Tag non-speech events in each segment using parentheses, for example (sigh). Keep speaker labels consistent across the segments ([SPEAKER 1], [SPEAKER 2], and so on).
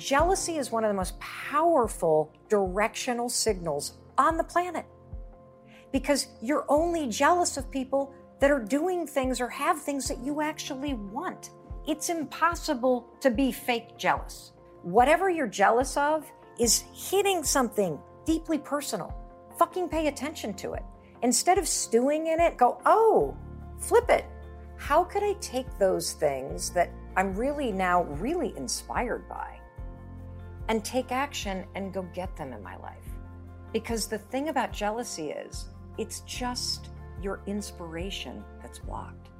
[SPEAKER 1] Jealousy is one of the most powerful directional signals on the planet because you're only jealous of people that are doing things or have things that you actually want. It's impossible to be fake jealous. Whatever you're jealous of is hitting something deeply personal. Fucking pay attention to it. Instead of stewing in it, go, oh, flip it. How could I take those things that I'm really now really inspired by and take action and go get them in my life? Because the thing about jealousy is it's just your inspiration that's blocked.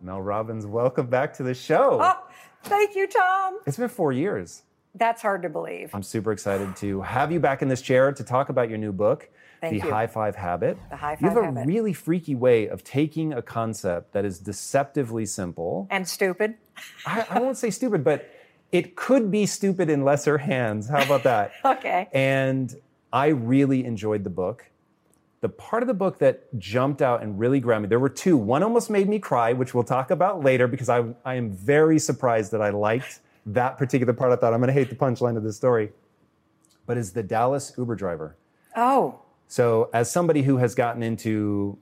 [SPEAKER 2] Mel Robbins, welcome back to the show.
[SPEAKER 1] Oh, thank you, Tom.
[SPEAKER 2] It's been four years.
[SPEAKER 1] That's hard to believe.
[SPEAKER 2] I'm super excited to have you back in this chair to talk about your new book,
[SPEAKER 1] Thank
[SPEAKER 2] The
[SPEAKER 1] you.
[SPEAKER 2] High Five Habit.
[SPEAKER 1] The High Five
[SPEAKER 2] You have a
[SPEAKER 1] Habit.
[SPEAKER 2] really freaky way of taking a concept that is deceptively simple.
[SPEAKER 1] And stupid.
[SPEAKER 2] I, I won't say stupid, but it could be stupid in lesser hands. How about that? (laughs)
[SPEAKER 1] Okay.
[SPEAKER 2] And I really enjoyed the book. The part of the book that jumped out and really grabbed me, there were two. One almost made me cry, which we'll talk about later because I, I am very surprised that I liked that particular part. I thought I'm going to hate the punchline of this story. But is the Dallas Uber driver.
[SPEAKER 1] Oh,
[SPEAKER 2] So, as somebody who has gotten into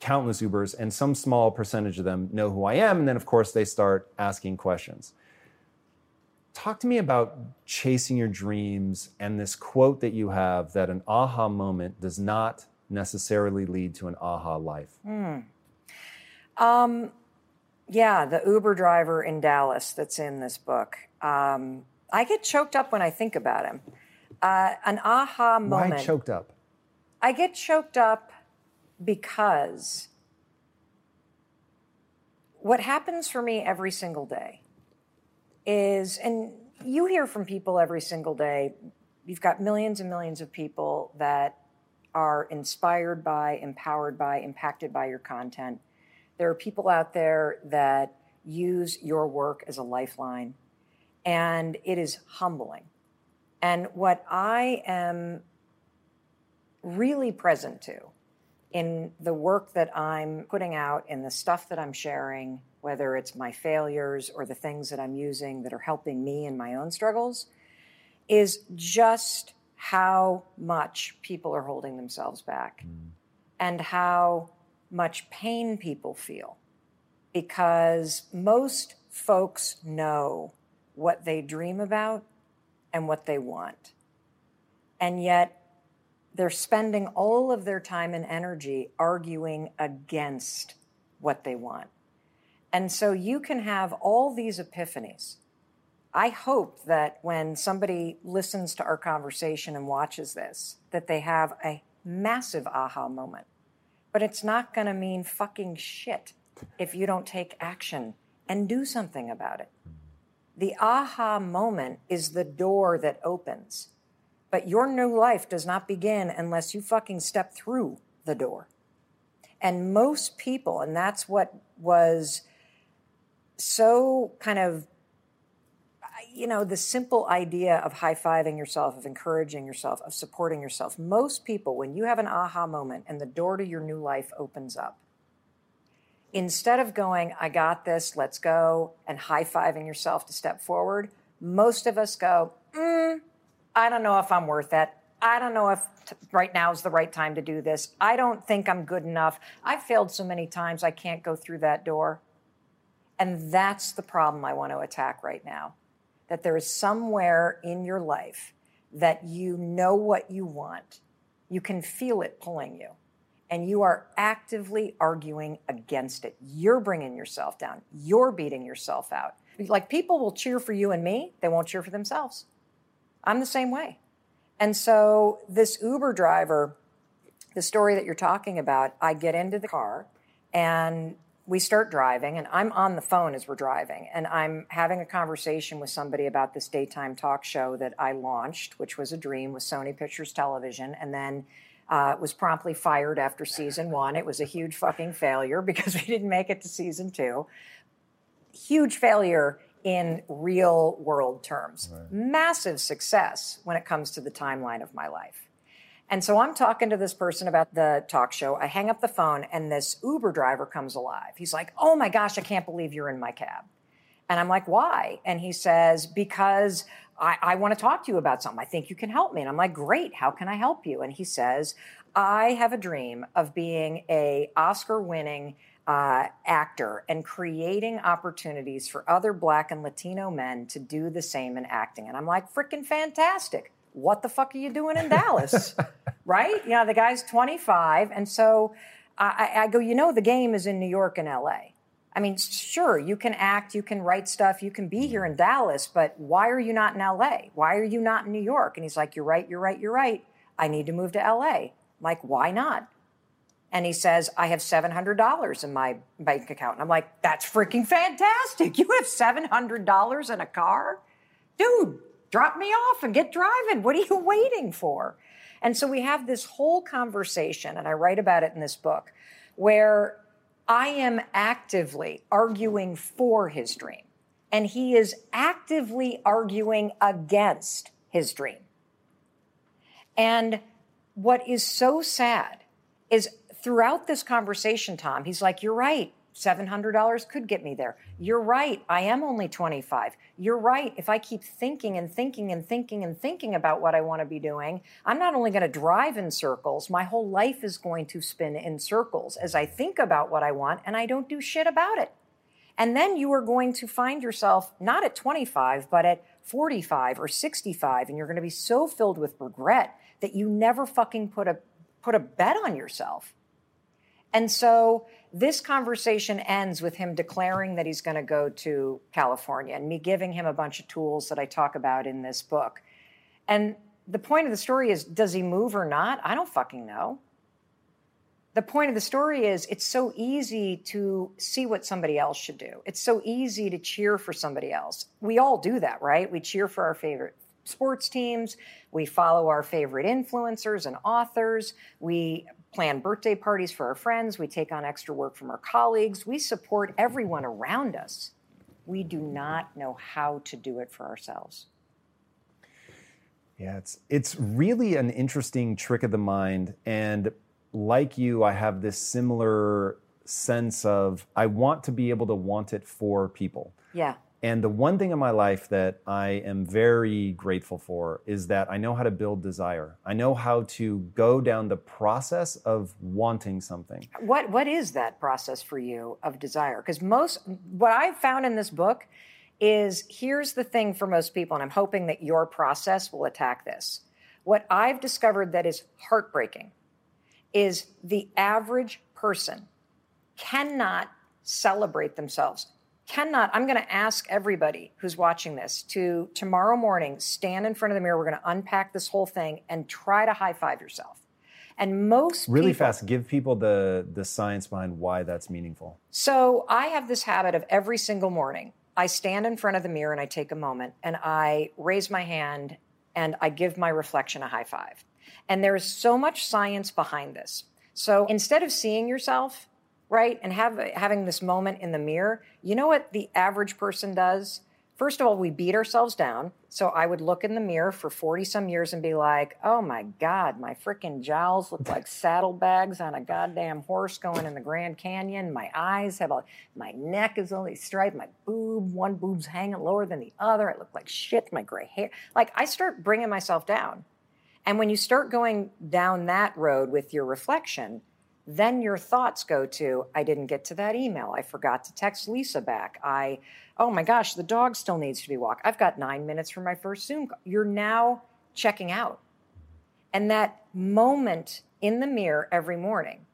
[SPEAKER 2] countless Ubers, and some small percentage of them know who I am, and then of course they start asking questions. Talk to me about chasing your dreams and this quote that you have that an aha moment does not necessarily lead to an aha life.
[SPEAKER 1] Um, yeah, the Uber driver in Dallas that's in this book. Um, I get choked up when I think about him. Uh, an aha moment.
[SPEAKER 2] Why choked up?
[SPEAKER 1] I get choked up because what happens for me every single day is, and you hear from people every single day, you've got millions and millions of people that are inspired by, empowered by, impacted by your content. There are people out there that use your work as a lifeline, and it is humbling. And what I am really present to in the work that I'm putting out, in the stuff that I'm sharing, whether it's my failures or the things that I'm using that are helping me in my own struggles, is just how much people are holding themselves back mm. and how much pain people feel. Because most folks know what they dream about and what they want. And yet, they're spending all of their time and energy arguing against what they want. And so you can have all these epiphanies. I hope that when somebody listens to our conversation and watches this, that they have a massive aha moment. But it's not going to mean fucking shit if you don't take action and do something about it. The aha moment is the door that opens. But your new life does not begin unless you fucking step through the door. And most people, and that's what was so kind of, you know, the simple idea of high fiving yourself, of encouraging yourself, of supporting yourself. Most people, when you have an aha moment and the door to your new life opens up, instead of going, I got this, let's go, and high fiving yourself to step forward, most of us go, mm, I don't know if I'm worth it. I don't know if t- right now is the right time to do this. I don't think I'm good enough. I've failed so many times, I can't go through that door. And that's the problem I want to attack right now. that there is somewhere in your life that you know what you want, you can feel it pulling you, and you are actively arguing against it. You're bringing yourself down, you're beating yourself out. Like people will cheer for you and me, they won't cheer for themselves. I'm the same way. And so, this Uber driver, the story that you're talking about, I get into the car and we start driving and I'm on the phone as we're driving and I'm having a conversation with somebody about this daytime talk show that I launched, which was a dream with Sony Pictures Television, and then uh, was promptly fired after season one. It was a huge fucking failure (laughs) because we didn't make it to season two. Huge failure in real world terms. Right. Massive success when it comes to the timeline of my life. And so I'm talking to this person about the talk show. I hang up the phone and this Uber driver comes alive. He's like, Oh my gosh, I can't believe you're in my cab. And I'm like, Why? And he says, Because I, I want to talk to you about something. I think you can help me. And I'm like, Great, how can I help you? And he says, I have a dream of being a Oscar winning uh, actor and creating opportunities for other Black and Latino men to do the same in acting. And I'm like, freaking fantastic what the fuck are you doing in Dallas? (laughs) right? You know, the guy's 25. And so I, I, go, you know, the game is in New York and LA. I mean, sure, you can act, you can write stuff, you can be here in Dallas, but why are you not in LA? Why are you not in New York? And he's like, You're right, you're right, you're right. I need to move to LA. I'm like, why not? And he says, I have $700 in my bank account. And I'm like, that's freaking fantastic. You have $700 in a car? Dude, drop me off and get driving. What are you (laughs) waiting for? And so we have this whole conversation, and I write about it in this book, where I am actively arguing for his dream, and he is actively arguing against his dream. And what is so sad is throughout this conversation, Tom, he's like, You're right. $700 could get me there. You're right. I am only 25. You're right. If I keep thinking and thinking and thinking and thinking about what I want to be doing, I'm not only going to drive in circles, my whole life is going to spin in circles as I think about what I want and I don't do shit about it. And then you are going to find yourself not at 25, but at 45 or 65 and you're going to be so filled with regret that you never fucking put a put a bet on yourself. And so this conversation ends with him declaring that he's going to go to California and me giving him a bunch of tools that I talk about in this book. And the point of the story is does he move or not? I don't fucking know. The point of the story is it's so easy to see what somebody else should do. It's so easy to cheer for somebody else. We all do that, right? We cheer for our favorite sports teams. We follow our favorite influencers and authors. We plan birthday parties for our friends. We take on extra work from our colleagues. We support everyone around us. We do not know how to do it for ourselves.
[SPEAKER 2] Yeah, it's it's really an interesting trick of the mind and like you I have this similar sense of I want to be able to want it for people.
[SPEAKER 1] Yeah.
[SPEAKER 2] And the one thing in my life that I am very grateful for is that I know how to build desire. I know how to go down the process of wanting something.
[SPEAKER 1] What what is that process for you of desire? Because most what I've found in this book is here's the thing for most people, and I'm hoping that your process will attack this. What I've discovered that is heartbreaking is the average person cannot celebrate themselves cannot, I'm going to ask everybody who's watching this to tomorrow morning stand in front of the mirror. We're going to unpack this whole thing and try to high five yourself. And most
[SPEAKER 2] really
[SPEAKER 1] people,
[SPEAKER 2] fast, give people the the science behind why that's meaningful.
[SPEAKER 1] So I have this habit of every single morning, I stand in front of the mirror and I take a moment and I raise my hand and I give my reflection a high five. And there is so much science behind this. So instead of seeing yourself right? And have having this moment in the mirror. You know what the average person does? First of all, we beat ourselves down. So I would look in the mirror for 40 some years and be like, oh my God, my freaking jowls look like (laughs) saddlebags on a goddamn horse going in the Grand Canyon. My eyes have a, my neck is only striped. My boob, one boob's hanging lower than the other. I look like shit. My gray hair. Like I start bringing myself down. And when you start going down that road with your reflection, then your thoughts go to, I didn't get to that email. I forgot to text Lisa back. I, oh my gosh, the dog still needs to be walked. I've got nine minutes for my first Zoom call. You're now checking out. And that moment in the mirror every morning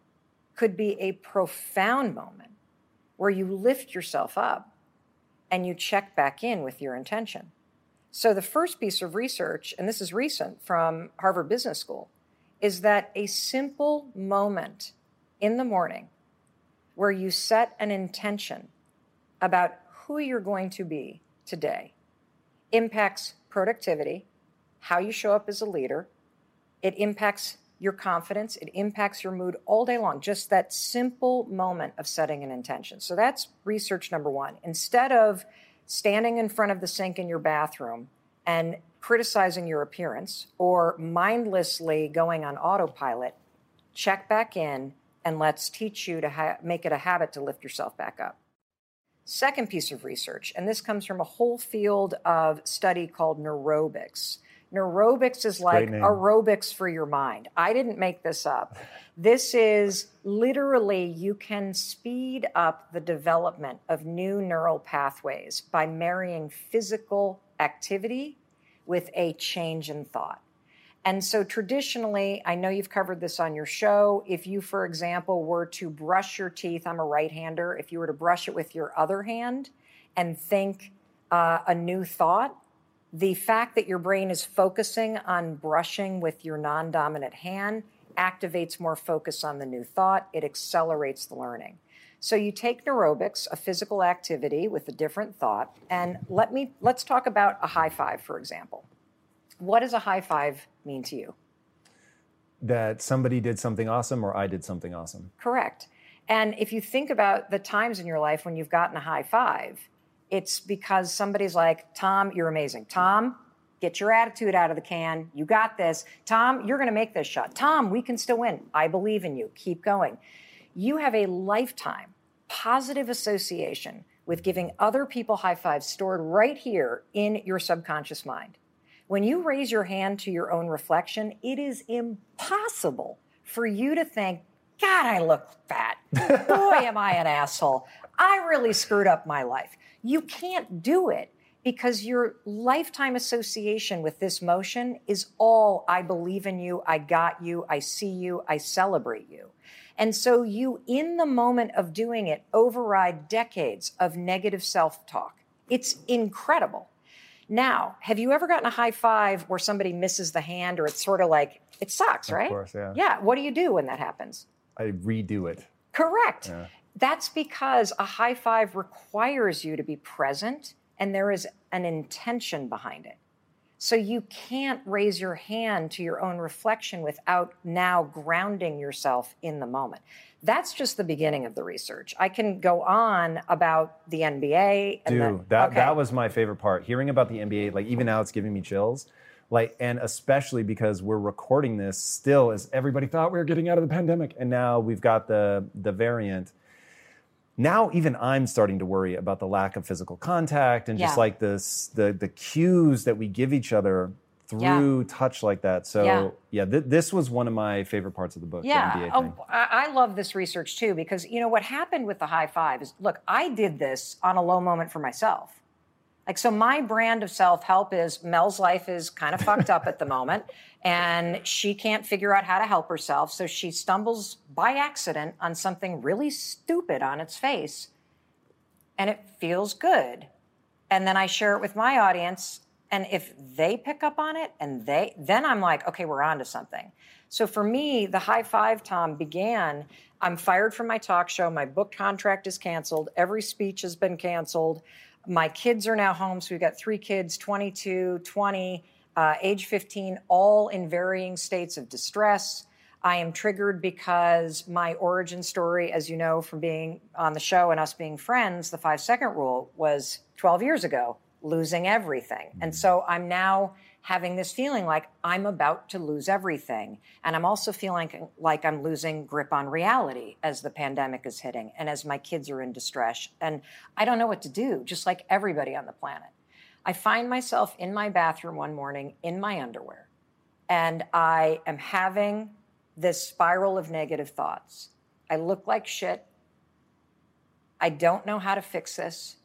[SPEAKER 1] could be a profound moment where you lift yourself up and you check back in with your intention. So, the first piece of research, and this is recent from Harvard Business School, is that a simple moment in the morning where you set an intention about who you're going to be today impacts productivity, how you show up as a leader. It impacts your confidence, it impacts your mood all day long. Just that simple moment of setting an intention. So that's research number one. Instead of standing in front of the sink in your bathroom and criticizing your appearance or mindlessly going on autopilot, check back in and let's teach you to ha- make it a habit to lift yourself back up. Second piece of research, and this comes from a whole field of study called neurobics. Neurobics is like aerobics for your mind. I didn't make this up. This is literally you can speed up the development of new neural pathways by marrying physical activity with a change in thought. And so traditionally, I know you've covered this on your show. If you, for example, were to brush your teeth, I'm a right hander, if you were to brush it with your other hand and think uh, a new thought, the fact that your brain is focusing on brushing with your non dominant hand activates more focus on the new thought. It accelerates the learning. So you take neurobics, a physical activity with a different thought, and let me let's talk about a high five, for example. What does a high five mean to you?
[SPEAKER 2] That somebody did something awesome or I did something awesome.
[SPEAKER 1] Correct. And if you think about the times in your life when you've gotten a high five, it's because somebody's like, Tom, you're amazing. Tom, get your attitude out of the can. You got this. Tom, you're going to make this shot. Tom, we can still win. I believe in you. Keep going. You have a lifetime positive association with giving other people high fives stored right here in your subconscious mind. When you raise your hand to your own reflection, it is impossible for you to think, God, I look fat. Boy, am I an asshole. I really screwed up my life. You can't do it because your lifetime association with this motion is all I believe in you, I got you, I see you, I celebrate you. And so you, in the moment of doing it, override decades of negative self talk. It's incredible. Now, have you ever gotten a high five where somebody misses the hand or it's sort of like, it sucks, right? Of
[SPEAKER 2] course, yeah.
[SPEAKER 1] Yeah. What do you do when that happens?
[SPEAKER 2] I redo it.
[SPEAKER 1] Correct. Yeah. That's because a high five requires you to be present and there is an intention behind it. So you can't raise your hand to your own reflection without now grounding yourself in the moment. That's just the beginning of the research. I can go on about the NBA.
[SPEAKER 2] And Dude, that okay. that was my favorite part. Hearing about the NBA, like even now, it's giving me chills. Like, and especially because we're recording this still as everybody thought we were getting out of the pandemic, and now we've got the the variant now even I'm starting to worry about the lack of physical contact and just like this the the cues that we give each other through yeah. touch like that. So yeah, yeah th- this was one of my favorite parts of the book.
[SPEAKER 1] Yeah,
[SPEAKER 2] the
[SPEAKER 1] oh, I love this research too because you know what happened with the high five is look, I did this on a low moment for myself. Like, so my brand of self help is Mel's life is kind of fucked up at the moment, and she can't figure out how to help herself. So she stumbles by accident on something really stupid on its face, and it feels good. And then I share it with my audience, and if they pick up on it, and they, then I'm like, okay, we're on to something. So for me, the high five, Tom, began. I'm fired from my talk show. My book contract is canceled. Every speech has been canceled. My kids are now home, so we've got three kids 22, 20, uh, age 15, all in varying states of distress. I am triggered because my origin story, as you know from being on the show and us being friends, the five second rule was 12 years ago, losing everything. And mm. so I'm now having this feeling like I'm about to lose everything. And I'm also feeling like I'm losing grip on reality as the pandemic is hitting and as my kids are in distress. And I don't know what to do, just like everybody on the planet. I find myself in my bathroom one morning in my underwear, and I am having this spiral of negative thoughts. I look like shit. I don't know how to fix this.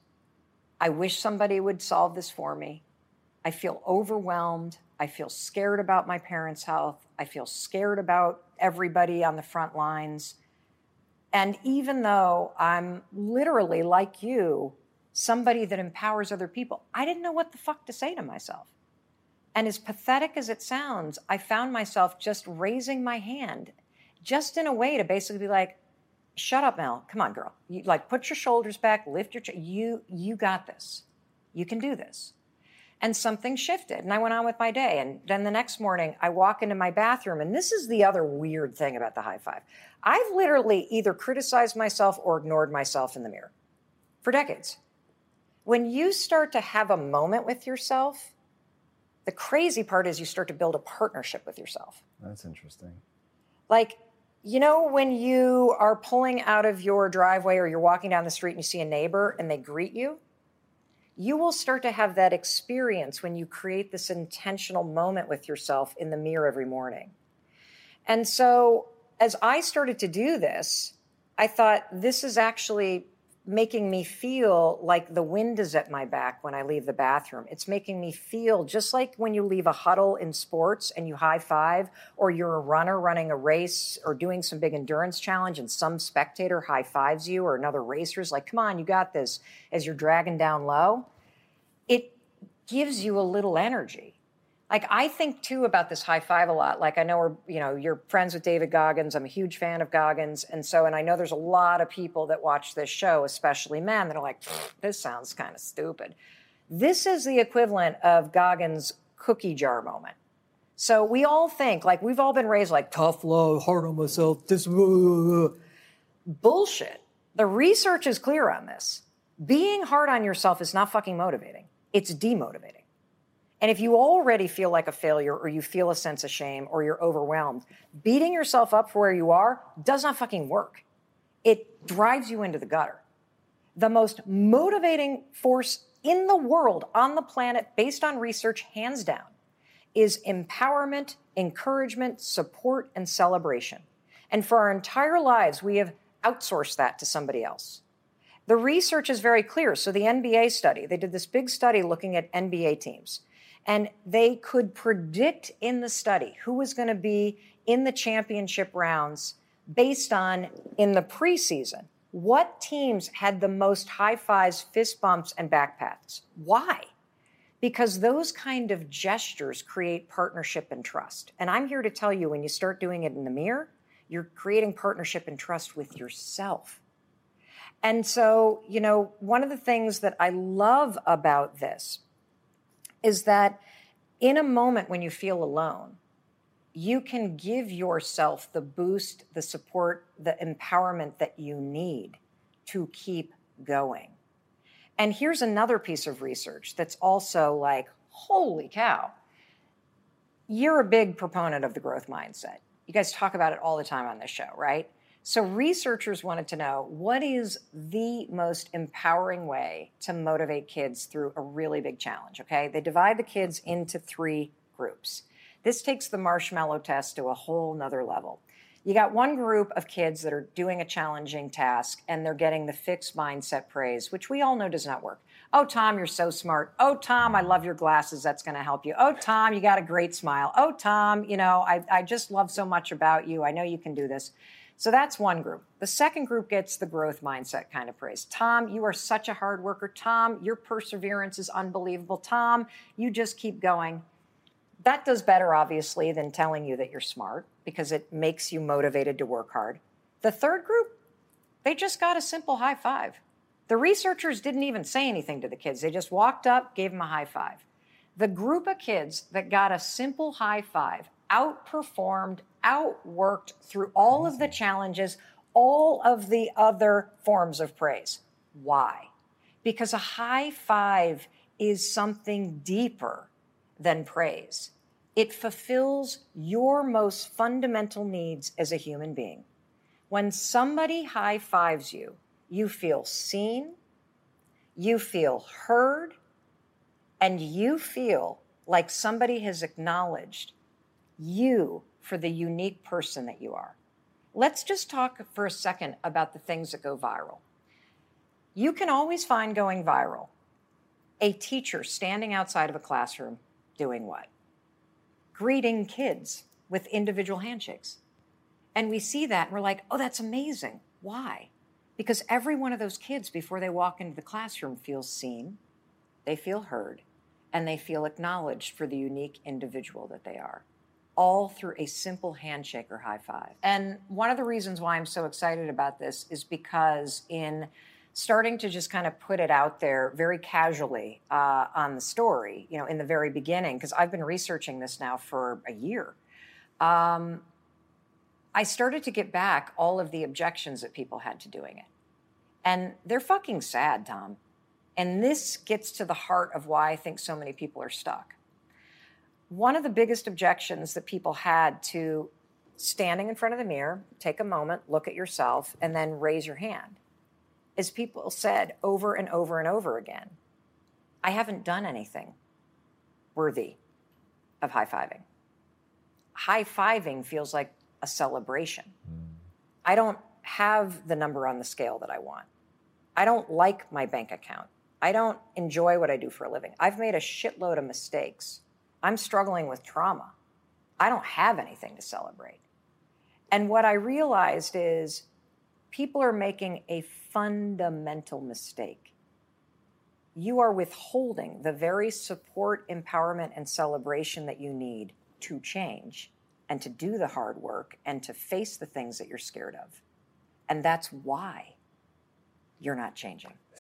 [SPEAKER 1] I wish somebody would solve this for me. I feel overwhelmed. I feel scared about my parents' health. I feel scared about everybody on the front lines. And even though I'm literally like you, somebody that empowers other people, I didn't know what the fuck to say to myself. And as pathetic as it sounds, I found myself just raising my hand, just in a way to basically be like, shut up, Mel. Come on, girl. You, like, put your shoulders back, lift your, you, you got this. You can do this. And something shifted, and I went on with my day. And then the next morning, I walk into my bathroom, and this is the other weird thing about the high five. I've literally either criticized myself or ignored myself in the mirror for decades. When you start to have a moment with yourself, the crazy part is you start to build a partnership with yourself.
[SPEAKER 2] That's interesting.
[SPEAKER 1] Like, you know, when you are pulling out of your driveway or you're walking down the street and you see a neighbor and they greet you, you will start to have that experience when you create this intentional moment with yourself in the mirror every morning. And so, as I started to do this, I thought this is actually making me feel like the wind is at my back when I leave the bathroom. It's making me feel just like when you leave a huddle in sports and you high five, or you're a runner running a race or doing some big endurance challenge and some spectator high fives you, or another racer's like, come on, you got this, as you're dragging down low. It gives you a little energy like I think too about this high five a lot. Like I know we're, you know, you're friends with David Goggins. I'm a huge fan of Goggins. And so, and I know there's a lot of people that watch this show, especially men, that are like, this sounds kind of stupid. This is the equivalent of Goggins' cookie jar moment. So we all think, like we've all been raised like tough love, hard on myself, this bullshit. The research is clear on this. Being hard on yourself is not fucking motivating. It's demotivating. And if you already feel like a failure or you feel a sense of shame or you're overwhelmed, beating yourself up for where you are does not fucking work. It drives you into the gutter. The most motivating force in the world, on the planet, based on research, hands down, is empowerment, encouragement, support, and celebration. And for our entire lives, we have outsourced that to somebody else. The research is very clear. So, the NBA study, they did this big study looking at NBA teams. And they could predict in the study who was going to be in the championship rounds based on in the preseason what teams had the most high fives, fist bumps, and back pats. Why? Because those kind of gestures create partnership and trust. And I'm here to tell you when you start doing it in the mirror, you're creating partnership and trust with yourself. And so, you know, one of the things that I love about this is that in a moment when you feel alone, you can give yourself the boost, the support, the empowerment that you need to keep going. And here's another piece of research that's also like, holy cow. You're a big proponent of the growth mindset. You guys talk about it all the time on this show, right? So, researchers wanted to know what is the most empowering way to motivate kids through a really big challenge, okay? They divide the kids into three groups. This takes the marshmallow test to a whole nother level. You got one group of kids that are doing a challenging task and they're getting the fixed mindset praise, which we all know does not work. Oh, Tom, you're so smart. Oh, Tom, I love your glasses. That's going to help you. Oh, Tom, you got a great smile. Oh, Tom, you know, I, I just love so much about you. I know you can do this. So that's one group. The second group gets the growth mindset kind of praise. Tom, you are such a hard worker. Tom, your perseverance is unbelievable. Tom, you just keep going. That does better, obviously, than telling you that you're smart because it makes you motivated to work hard. The third group, they just got a simple high five. The researchers didn't even say anything to the kids. They just walked up, gave them a high five. The group of kids that got a simple high five outperformed, outworked through all of the challenges, all of the other forms of praise. Why? Because a high five is something deeper than praise. It fulfills your most fundamental needs as a human being. When somebody high fives you, you feel seen, you feel heard, and you feel like somebody has acknowledged you for the unique person that you are. Let's just talk for a second about the things that go viral. You can always find going viral a teacher standing outside of a classroom doing what? Greeting kids with individual handshakes. And we see that and we're like, oh, that's amazing. Why? Because every one of those kids, before they walk into the classroom, feels seen, they feel heard, and they feel acknowledged for the unique individual that they are, all through a simple handshake or high five. And one of the reasons why I'm so excited about this is because in starting to just kind of put it out there very casually uh, on the story, you know, in the very beginning, because I've been researching this now for a year. Um, I started to get back all of the objections that people had to doing it. And they're fucking sad, Tom. And this gets to the heart of why I think so many people are stuck. One of the biggest objections that people had to standing in front of the mirror, take a moment, look at yourself, and then raise your hand is people said over and over and over again, I haven't done anything worthy of high fiving. High fiving feels like a celebration. I don't have the number on the scale that I want. I don't like my bank account. I don't enjoy what I do for a living. I've made a shitload of mistakes. I'm struggling with trauma. I don't have anything to celebrate. And what I realized is people are making a fundamental mistake. You are withholding the very support, empowerment, and celebration that you need to change and to do the hard work and to face the things that you're scared of. And that's why you're not changing.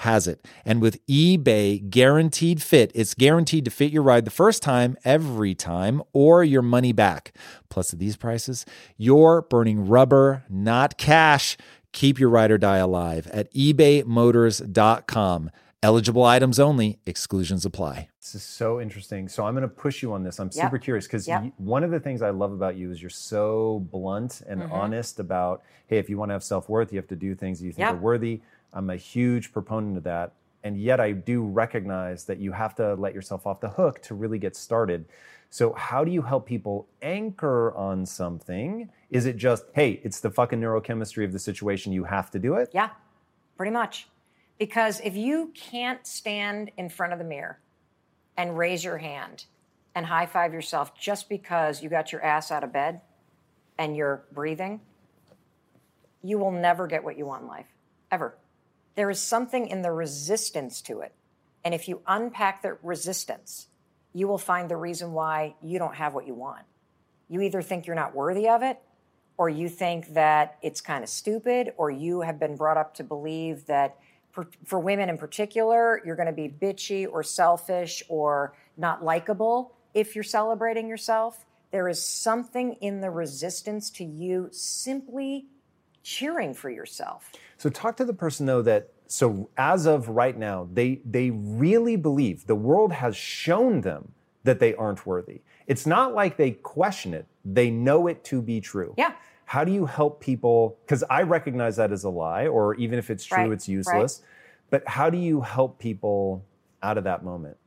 [SPEAKER 3] has it. And with eBay guaranteed fit, it's guaranteed to fit your ride the first time, every time, or your money back. Plus, at these prices, you're burning rubber, not cash. Keep your ride or die alive at ebaymotors.com. Eligible items only, exclusions apply.
[SPEAKER 2] This is so interesting. So I'm going to push you on this. I'm
[SPEAKER 1] Yep.
[SPEAKER 2] super curious because
[SPEAKER 1] Yep.
[SPEAKER 2] one of the things I love about you is you're so blunt and
[SPEAKER 1] Mm-hmm.
[SPEAKER 2] honest about, hey, if you want to have self worth, you have to do things that you think
[SPEAKER 1] Yep.
[SPEAKER 2] are worthy. I'm a huge proponent of that. And yet I do recognize that you have to let yourself off the hook to really get started. So, how do you help people anchor on something? Is it just, hey, it's the fucking neurochemistry of the situation, you have to do it?
[SPEAKER 1] Yeah, pretty much. Because if you can't stand in front of the mirror and raise your hand and high five yourself just because you got your ass out of bed and you're breathing, you will never get what you want in life, ever. There is something in the resistance to it. And if you unpack the resistance, you will find the reason why you don't have what you want. You either think you're not worthy of it, or you think that it's kind of stupid, or you have been brought up to believe that for, for women in particular, you're going to be bitchy or selfish or not likable if you're celebrating yourself. There is something in the resistance to you simply cheering for yourself.
[SPEAKER 2] So talk to the person though that so as of right now, they they really believe the world has shown them that they aren't worthy. It's not like they question it. They know it to be true.
[SPEAKER 1] Yeah.
[SPEAKER 2] How do you help people cuz I recognize that as a lie or even if it's true
[SPEAKER 1] Right,
[SPEAKER 2] it's useless. Right. But how do you help people out of that moment?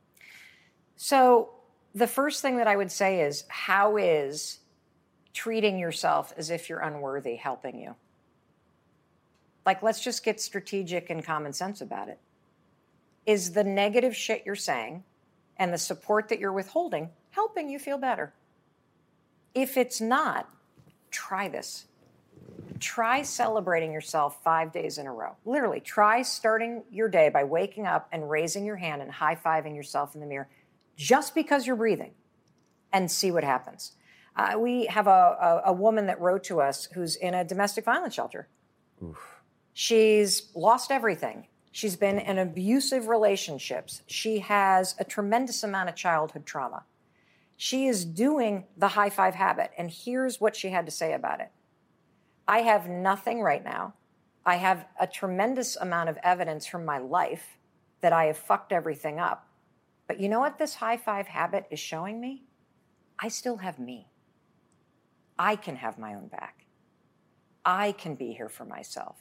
[SPEAKER 1] So, the first thing that I would say is how is treating yourself as if you're unworthy helping you? Like, let's just get strategic and common sense about it. Is the negative shit you're saying and the support that you're withholding helping you feel better? If it's not, try this. Try celebrating yourself five days in a row. Literally, try starting your day by waking up and raising your hand and high fiving yourself in the mirror just because you're breathing and see what happens. Uh, we have a, a, a woman that wrote to us who's in a domestic violence shelter. She's lost everything. She's been in abusive relationships. She has a tremendous amount of childhood trauma. She is doing the high five habit. And here's what she had to say about it I have nothing right now. I have a tremendous amount of evidence from my life that I have fucked everything up. But you know what this high five habit is showing me? I still have me. I can have my own back. I can be here for myself.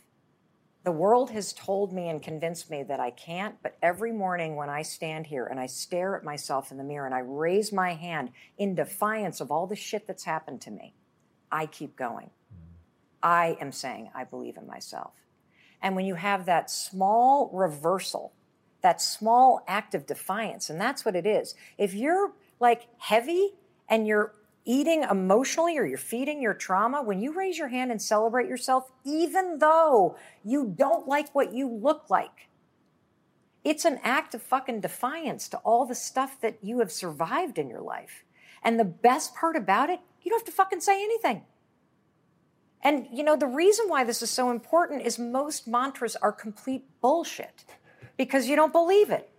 [SPEAKER 1] The world has told me and convinced me that I can't, but every morning when I stand here and I stare at myself in the mirror and I raise my hand in defiance of all the shit that's happened to me, I keep going. I am saying I believe in myself. And when you have that small reversal, that small act of defiance, and that's what it is. If you're like heavy and you're eating emotionally or you're feeding your trauma, when you raise your hand and celebrate yourself, even though you don't like what you look like, it's an act of fucking defiance to all the stuff that you have survived in your life. And the best part about it, you don't have to fucking say anything. And you know, the reason why this is so important is most mantras are complete bullshit because you don't believe it.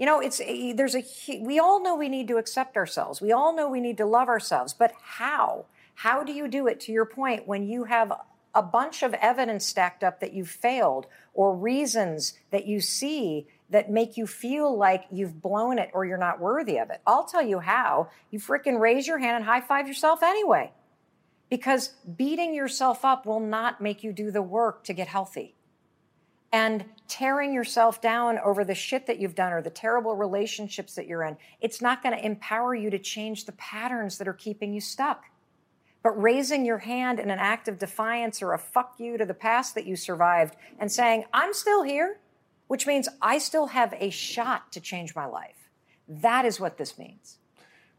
[SPEAKER 1] You know, it's eh, eh, there's a we all know we need to accept ourselves. We all know we need to love ourselves, but how? How do you do it to your point when you have a bunch of evidence stacked up that you've failed or reasons that you see that make you feel like you've blown it or you're not worthy of it? I'll tell you how. You fricking raise your hand and high five yourself anyway. Because beating yourself up will not make you do the work to get healthy and tearing yourself down over the shit that you've done or the terrible relationships that you're in, it's not going to empower you to change the patterns that are keeping you stuck. But raising your hand in an act of defiance or a fuck you to the past that you survived and saying, I'm still here, which means I still have a shot to change my life. That is what this means.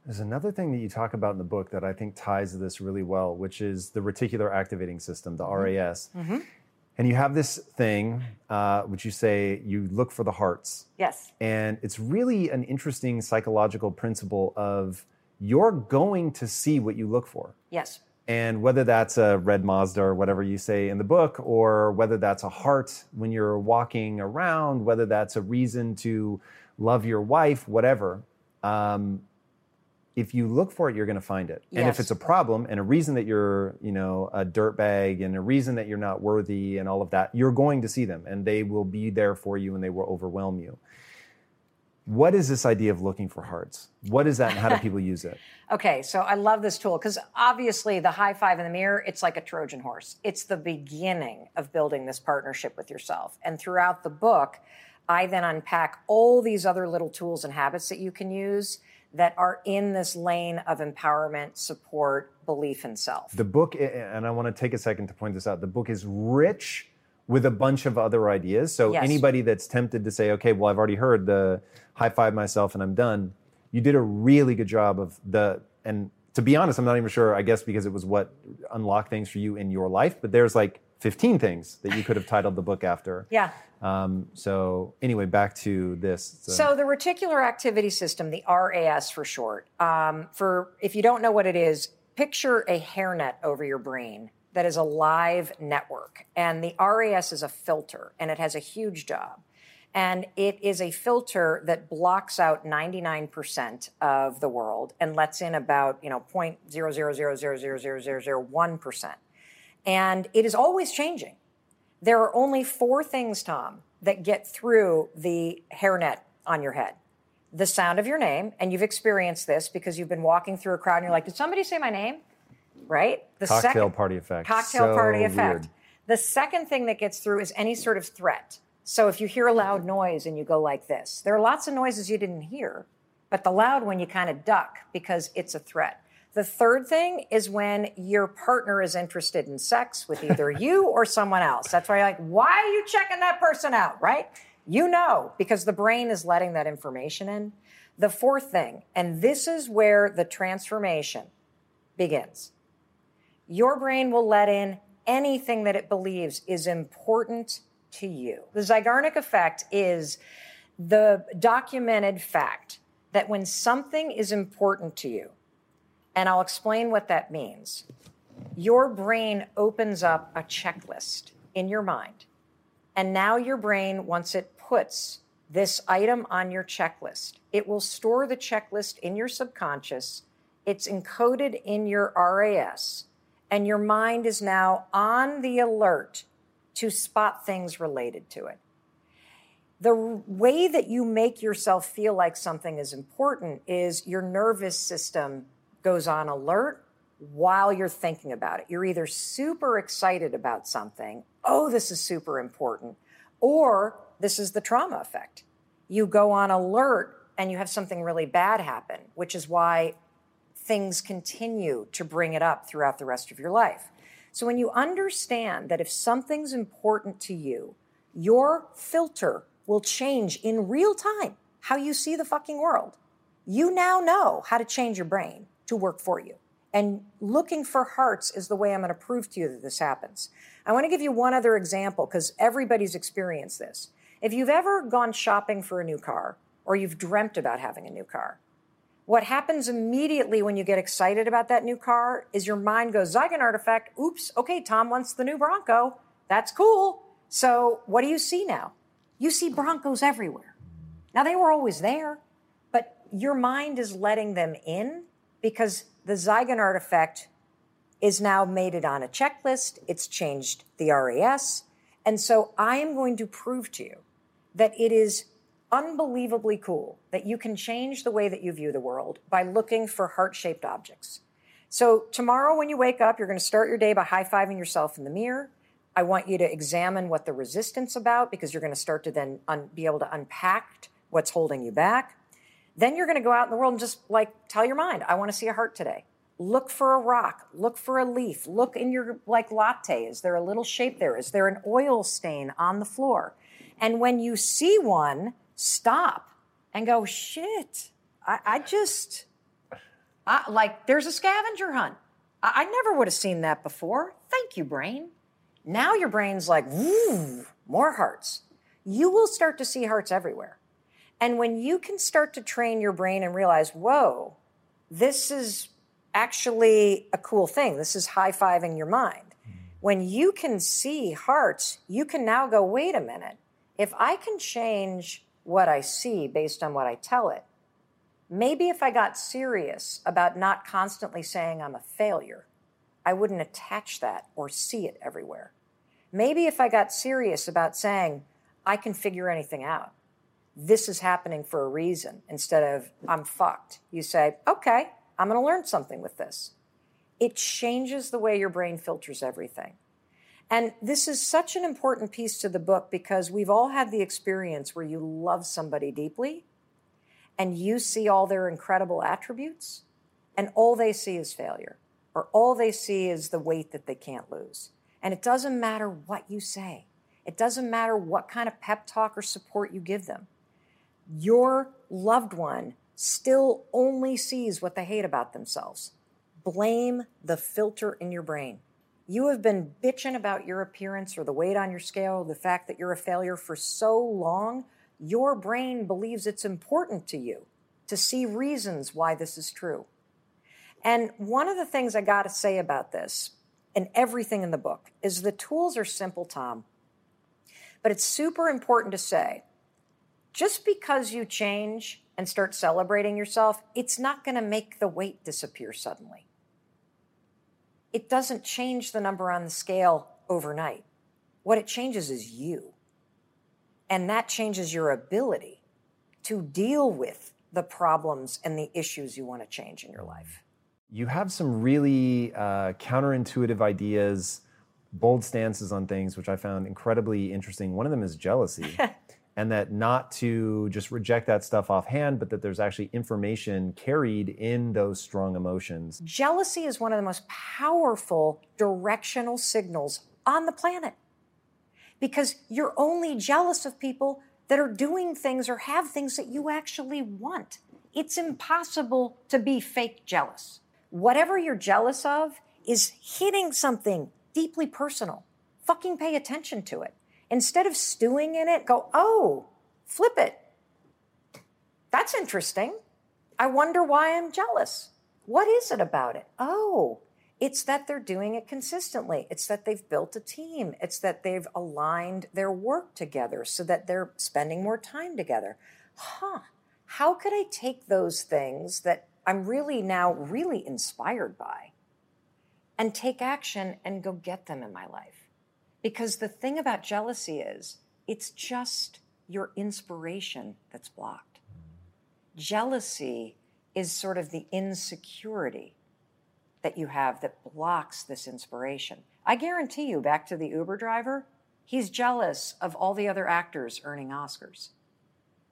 [SPEAKER 2] There's another thing that you talk about in the book that I think ties to this really well, which is the reticular activating system, the mm-hmm. RAS. Mm-hmm. And you have this thing, uh, which you say you look for the hearts.
[SPEAKER 1] Yes.
[SPEAKER 2] And it's really an interesting psychological principle of you're going to see what you look for.
[SPEAKER 1] Yes.
[SPEAKER 2] And whether that's a red Mazda or whatever you say in the book, or whether that's a heart when you're walking around, whether that's a reason to love your wife, whatever, um, if you look for it, you're going to find it. And if it's a problem and a reason that you're, you know, a dirtbag and a reason that you're not worthy and all of that, you're going to see them and they will be there for you and they will overwhelm you. What is this idea of looking for hearts? What is that and how do (laughs) people use it?
[SPEAKER 1] Okay, so I love this tool because obviously the high five in the mirror, it's like a Trojan horse. It's the beginning of building this partnership with yourself. And throughout the book, I then unpack all these other little tools and habits that you can use that are in this lane of empowerment, support, belief in self.
[SPEAKER 2] The book, and I want to take a second to point this out, the book is rich with a bunch of other ideas. So
[SPEAKER 1] Yes.
[SPEAKER 2] anybody that's tempted to say, okay, well, I've already heard the high five myself and I'm done, you did a really good job of the, and to be honest, I'm not even sure, I guess because it was what unlocked things for you in your life, but there's like 15 things that you could have titled the book after. (laughs)
[SPEAKER 1] Yeah.
[SPEAKER 2] Um, so, anyway, back to this. So.
[SPEAKER 1] so. the reticular activating system, the RAS for short, um, for if you don't know what it is, picture a hairnet over your brain that is a live network. And the RAS is a filter, and it has a huge job. And it is a filter that blocks out 99% of the world and lets in about, you know, point zero zero zero zero zero zero zero zero one percent and it is always changing there are only four things, Tom, that get through the hairnet on your head. The sound of your name, and you've experienced this because you've been walking through a crowd and you're like, did somebody say my name? Right? The
[SPEAKER 2] Cocktail party effect.
[SPEAKER 1] Cocktail
[SPEAKER 2] So
[SPEAKER 1] party effect.
[SPEAKER 2] weird.
[SPEAKER 1] The second thing that gets through is any sort of threat. So if you hear a loud noise and you go like this, there are lots of noises you didn't hear, but the loud one you kind of duck because it's a threat. The third thing is when your partner is interested in sex with either (laughs) you or someone else. That's why you're like, why are you checking that person out, right? You know, because the brain is letting that information in. The fourth thing, and this is where the transformation begins your brain will let in anything that it believes is important to you. The Zeigarnik effect is the documented fact that when something is important to you, and I'll explain what that means, your brain opens up a checklist in your mind. And now your brain, once it puts this item on your checklist, it will store the checklist in your subconscious. It's encoded in your RAS, and your mind is now on the alert to spot things related to it. The way that you make yourself feel like something is important is your nervous system goes on alert while you're thinking about it. You're either super excited about something, oh, this is super important, or this is the trauma effect. You go on alert and you have something really bad happen, which is why things continue to bring it up throughout the rest of your life. So when you understand that if something's important to you, your filter will change in real time how you see the fucking world. You now know how to change your brain to work for you. And looking for hearts is the way I'm going to prove to you that this happens. I want to give you one other example because everybody's experienced this. If you've ever gone shopping for a new car or you've dreamt about having a new car, what happens immediately when you get excited about that new car is your mind goes, Zeigarnik effect, oops, okay, Tom wants the new Bronco. That's cool. So what do you see now? You see Broncos everywhere. Now they were always there, but your mind is letting them in because the Zeigarnik effect is now made it on a checklist. It's changed the RAS. And so I am going to prove to you that it is unbelievably cool that you can change the way that you view the world by looking for heart shaped objects. So, tomorrow when you wake up, you're going to start your day by high fiving yourself in the mirror. I want you to examine what the resistance about because you're going to start to then un- be able to unpack what's holding you back. Then you're going to go out in the world and just like tell your mind, I want to see a heart today. Look for a rock, look for a leaf, look in your like latte. Is there a little shape there? Is there an oil stain on the floor? And when you see one, stop and go, shit, I, I just, I, like there's a scavenger hunt. I, I never would have seen that before. Thank you, brain. Now your brain's like, more hearts. You will start to see hearts everywhere. And when you can start to train your brain and realize, whoa, this is actually a cool thing. This is high fiving your mind. Mm-hmm. When you can see hearts, you can now go, wait a minute. If I can change what I see based on what I tell it, maybe if I got serious about not constantly saying I'm a failure, I wouldn't attach that or see it everywhere. Maybe if I got serious about saying, I can figure anything out, this is happening for a reason, instead of, I'm fucked, you say, okay, I'm going to learn something with this. It changes the way your brain filters everything. And this is such an important piece to the book because we've all had the experience where you love somebody deeply and you see all their incredible attributes, and all they see is failure, or all they see is the weight that they can't lose. And it doesn't matter what you say, it doesn't matter what kind of pep talk or support you give them. Your loved one still only sees what they hate about themselves. Blame the filter in your brain. You have been bitching about your appearance or the weight on your scale, the fact that you're a failure for so long, your brain believes it's important to you to see reasons why this is true. And one of the things I got to say about this and everything in the book is the tools are simple, Tom. But it's super important to say just because you change and start celebrating yourself, it's not going to make the weight disappear suddenly. It doesn't change the number on the scale overnight. What it changes is you. And that changes your ability to deal with the problems and the issues you want to change in your life.
[SPEAKER 2] You have some really uh, counterintuitive ideas, bold stances on things, which I found incredibly interesting. One of them is jealousy. (laughs) and that not to just reject that stuff offhand, but that there's actually information carried in those strong emotions.
[SPEAKER 1] Jealousy is one of the most powerful directional signals on the planet because you're only jealous of people that are doing things or have things that you actually want. It's impossible to be fake jealous. Whatever you're jealous of is hitting something deeply personal. Fucking pay attention to it. Instead of stewing in it, go, oh, flip it. That's interesting. I wonder why I'm jealous. What is it about it? Oh, it's that they're doing it consistently. It's that they've built a team. It's that they've aligned their work together so that they're spending more time together. Huh. How could I take those things that I'm really now really inspired by and take action and go get them in my life? Because the thing about jealousy is it's just your inspiration that's blocked. Jealousy is sort of the insecurity that you have that blocks this inspiration. I guarantee you, back to the Uber driver, he's jealous of all the other actors earning Oscars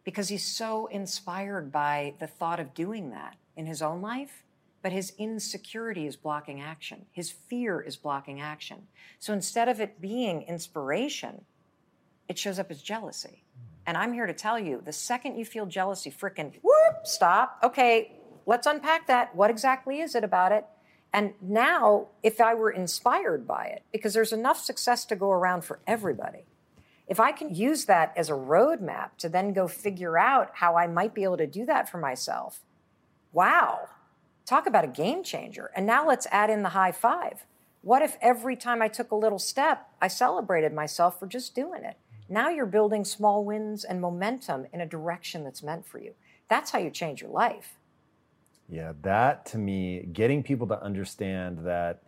[SPEAKER 1] because he's so inspired by the thought of doing that in his own life but his insecurity is blocking action. His fear is blocking action. So instead of it being inspiration, it shows up as jealousy. And I'm here to tell you the second you feel jealousy, frickin' whoop, stop. Okay, let's unpack that. What exactly is it about it? And now, if I were inspired by it, because there's enough success to go around for everybody, if I can use that as a roadmap to then go figure out how I might be able to do that for myself, wow, Talk about a game changer. And now let's add in the high five. What if every time I took a little step, I celebrated myself for just doing it? Now you're building small wins and momentum in a direction that's meant for you. That's how you change your life.
[SPEAKER 2] Yeah, that to me, getting people to understand that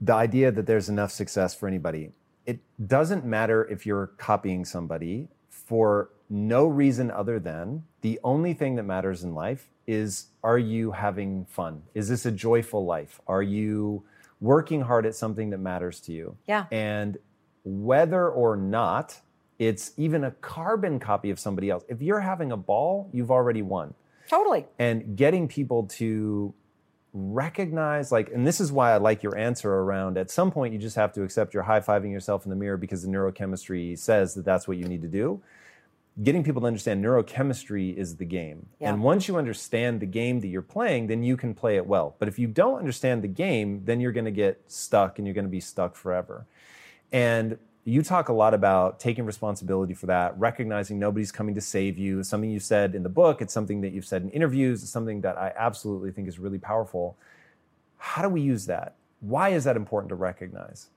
[SPEAKER 2] the idea that there's enough success for anybody, it doesn't matter if you're copying somebody for no reason other than the only thing that matters in life is are you having fun? Is this a joyful life? Are you working hard at something that matters to you?
[SPEAKER 1] Yeah.
[SPEAKER 2] And whether or not it's even a carbon copy of somebody else, if you're having a ball, you've already won.
[SPEAKER 1] Totally.
[SPEAKER 2] And getting people to recognize like and this is why I like your answer around at some point you just have to accept you're high-fiving yourself in the mirror because the neurochemistry says that that's what you need to do getting people to understand neurochemistry is the game.
[SPEAKER 1] Yeah.
[SPEAKER 2] And once you understand the game that you're playing, then you can play it well. But if you don't understand the game, then you're going to get stuck and you're going to be stuck forever. And you talk a lot about taking responsibility for that, recognizing nobody's coming to save you. It's something you said in the book, it's something that you've said in interviews, it's something that I absolutely think is really powerful. How do we use that? Why is that important to recognize?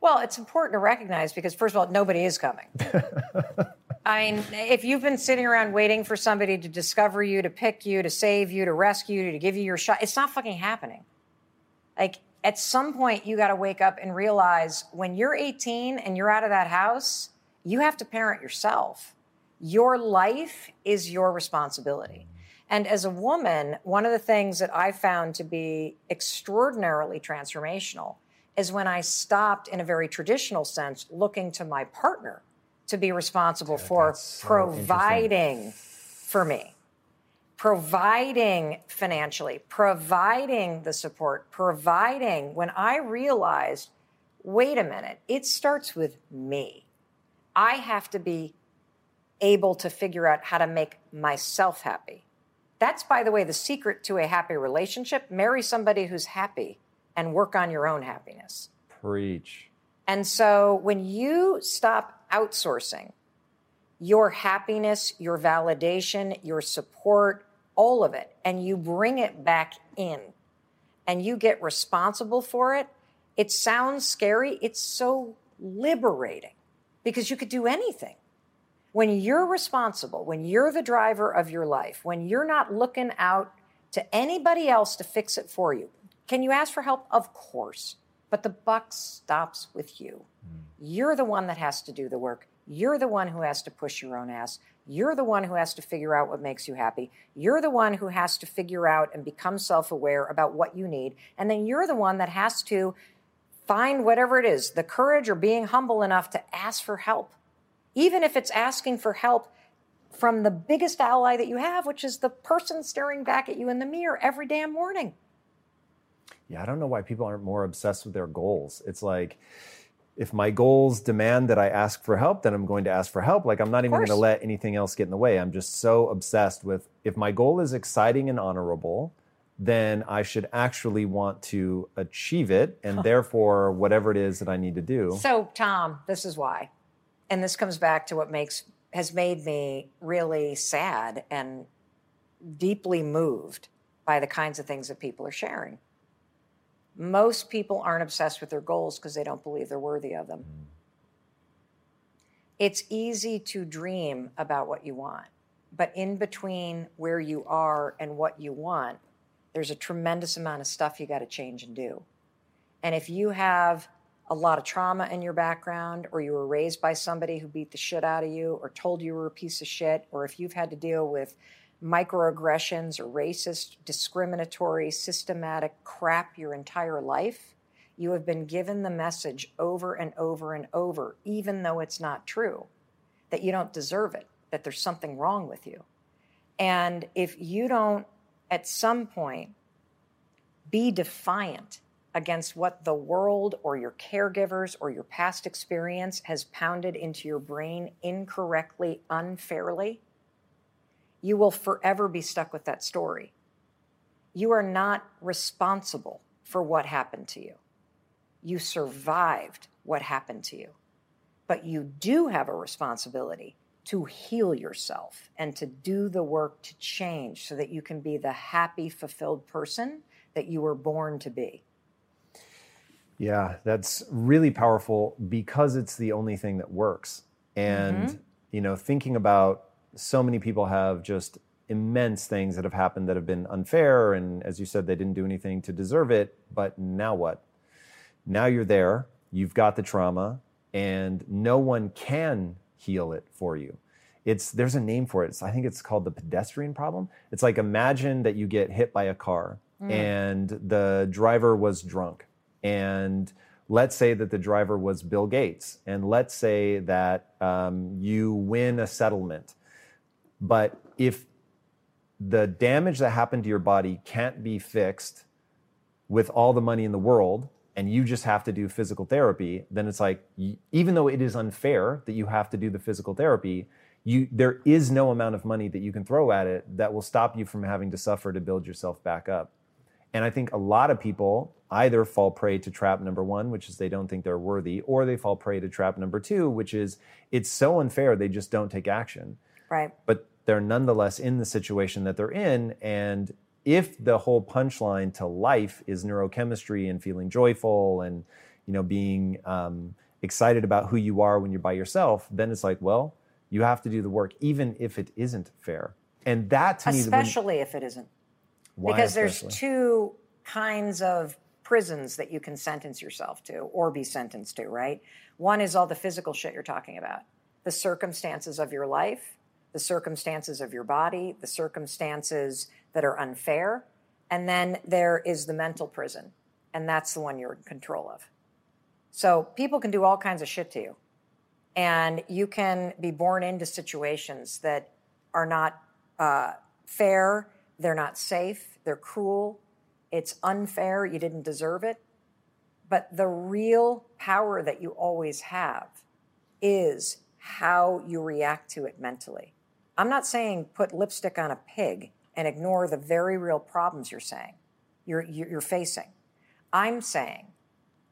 [SPEAKER 1] Well, it's important to recognize because, first of all, nobody is coming. (laughs) I mean, if you've been sitting around waiting for somebody to discover you, to pick you, to save you, to rescue you, to give you your shot, it's not fucking happening. Like, at some point, you got to wake up and realize when you're 18 and you're out of that house, you have to parent yourself. Your life is your responsibility. And as a woman, one of the things that I found to be extraordinarily transformational is when I stopped, in a very traditional sense, looking to my partner to be responsible for
[SPEAKER 2] so
[SPEAKER 1] providing for me, providing financially, providing the support, providing. When I realized, wait a minute, it starts with me. I have to be able to figure out how to make myself happy. That's, by the way, the secret to a happy relationship. Marry somebody who's happy and work on your own happiness.
[SPEAKER 2] Preach.
[SPEAKER 1] And so when you stop outsourcing your happiness, your validation, your support, all of it, and you bring it back in and you get responsible for it, it sounds scary. It's so liberating because you could do anything. When you're responsible, when you're the driver of your life, when you're not looking out to anybody else to fix it for you, can you ask for help? Of course. But the buck stops with you. Hmm. You're the one that has to do the work. You're the one who has to push your own ass. You're the one who has to figure out what makes you happy. You're the one who has to figure out and become self aware about what you need. And then you're the one that has to find whatever it is the courage or being humble enough to ask for help. Even if it's asking for help from the biggest ally that you have, which is the person staring back at you in the mirror every damn morning.
[SPEAKER 2] Yeah, I don't know why people aren't more obsessed with their goals. It's like, if my goals demand that I ask for help, then I'm going to ask for help. Like, I'm not even going to let anything else get in the way. I'm just so obsessed with if my goal is exciting and honorable, then I should actually want to achieve it. And therefore, whatever it is that I need to do.
[SPEAKER 1] So, Tom, this is why. And this comes back to what makes has made me really sad and deeply moved by the kinds of things that people are sharing. Most people aren't obsessed with their goals because they don't believe they're worthy of them. Mm. It's easy to dream about what you want, but in between where you are and what you want, there's a tremendous amount of stuff you got to change and do. And if you have a lot of trauma in your background, or you were raised by somebody who beat the shit out of you, or told you were a piece of shit, or if you've had to deal with microaggressions or racist, discriminatory, systematic crap your entire life, you have been given the message over and over and over, even though it's not true, that you don't deserve it, that there's something wrong with you. And if you don't, at some point, be defiant against what the world or your caregivers or your past experience has pounded into your brain incorrectly, unfairly, you will forever be stuck with that story. You are not responsible for what happened to you. You survived what happened to you. But you do have a responsibility to heal yourself and to do the work to change so that you can be the happy, fulfilled person that you were born to be.
[SPEAKER 2] Yeah, that's really powerful because it's the only thing that works. And, mm-hmm. you know, thinking about so many people have just immense things that have happened that have been unfair. And as you said, they didn't do anything to deserve it. But now what? Now you're there, you've got the trauma, and no one can heal it for you. It's there's a name for it. It's, I think it's called the pedestrian problem. It's like imagine that you get hit by a car and the driver was drunk. And let's say that the driver was Bill Gates. And let's say that um, you win a settlement. But if the damage that happened to your body can't be fixed with all the money in the world and you just have to do physical therapy, then it's like, even though it is unfair that you have to do the physical therapy, you there is no amount of money that you can throw at it that will stop you from having to suffer to build yourself back up. And I think a lot of people either fall prey to trap number one, which is they don't think they're worthy, or they fall prey to trap number two, which is it's so unfair they just don't take action.
[SPEAKER 1] Right.
[SPEAKER 2] But they're nonetheless in the situation that they're in. And if the whole punchline to life is neurochemistry and feeling joyful and you know being um, excited about who you are when you're by yourself, then it's like, well, you have to do the work, even if it isn't fair. And that to
[SPEAKER 1] especially me, especially if it isn't, because especially? there's two kinds of prisons that you can sentence yourself to or be sentenced to, right? One is all the physical shit you're talking about, the circumstances of your life, the circumstances of your body, the circumstances that are unfair. And then there is the mental prison, and that's the one you're in control of. So people can do all kinds of shit to you. And you can be born into situations that are not uh, fair, they're not safe, they're cruel, it's unfair, you didn't deserve it. But the real power that you always have is how you react to it mentally. I'm not saying put lipstick on a pig and ignore the very real problems you're saying you're, you're facing. I'm saying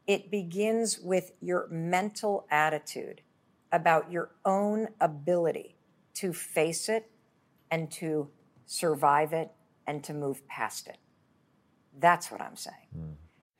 [SPEAKER 1] it begins with your mental attitude about your own ability to face it and to survive it and to move past it. That's what I'm saying. Mm.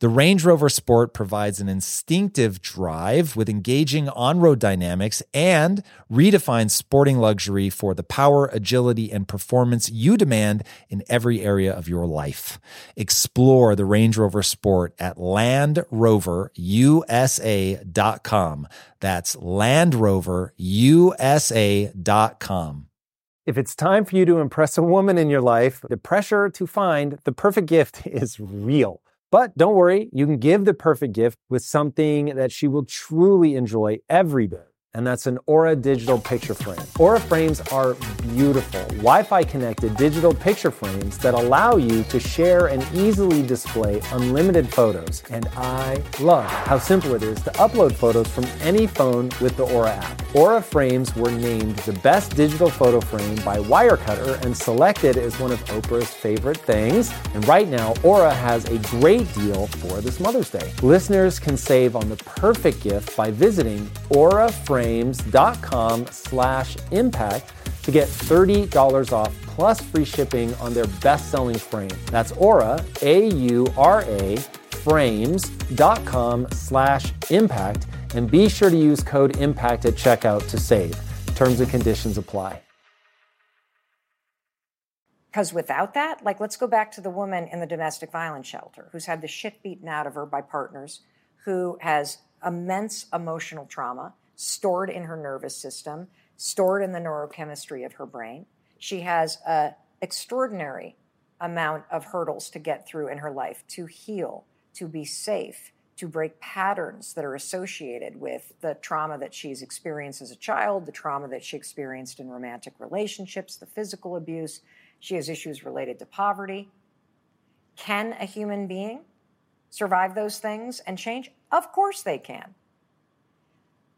[SPEAKER 3] The Range Rover Sport provides an instinctive drive with engaging on road dynamics and redefines sporting luxury for the power, agility, and performance you demand in every area of your life. Explore the Range Rover Sport at LandRoverUSA.com. That's LandRoverUSA.com.
[SPEAKER 2] If it's time for you to impress a woman in your life, the pressure to find the perfect gift (laughs) is real. But don't worry, you can give the perfect gift with something that she will truly enjoy every day and that's an Aura digital picture frame. Aura frames are beautiful, Wi Fi connected digital picture frames that allow you to share and easily display unlimited photos. And I love how simple it is to upload photos from any phone with the Aura app. Aura frames were named the best digital photo frame by Wirecutter and selected as one of Oprah's favorite things. And right now, Aura has a great deal for this Mother's Day. Listeners can save on the perfect gift by visiting Aura Frame frames.com slash impact to get $30 off plus free shipping on their best-selling frame. That's Aura, A-U-R-A, frames.com slash impact. And be sure to use code IMPACT at checkout to save. Terms and conditions apply.
[SPEAKER 1] Because without that, like let's go back to the woman in the domestic violence shelter who's had the shit beaten out of her by partners, who has immense emotional trauma, stored in her nervous system, stored in the neurochemistry of her brain. She has an extraordinary amount of hurdles to get through in her life to heal, to be safe, to break patterns that are associated with the trauma that she's experienced as a child, the trauma that she experienced in romantic relationships, the physical abuse. She has issues related to poverty. Can a human being survive those things and change? Of course they can.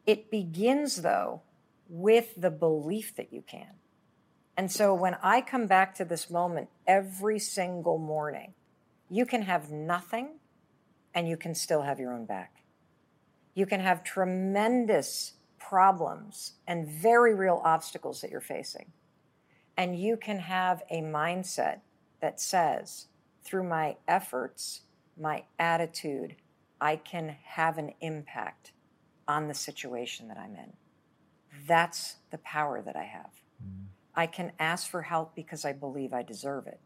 [SPEAKER 1] It begins, though, with the belief that you can. And so when I come back to this moment every single morning, you can have nothing and you can still have your own back. You can have tremendous problems and very real obstacles that you're facing. And you can have a mindset that says, through my efforts, my attitude, I can have an impact on the situation that I'm in. That's the power that I have. Mm. I can ask for help because I believe I deserve it.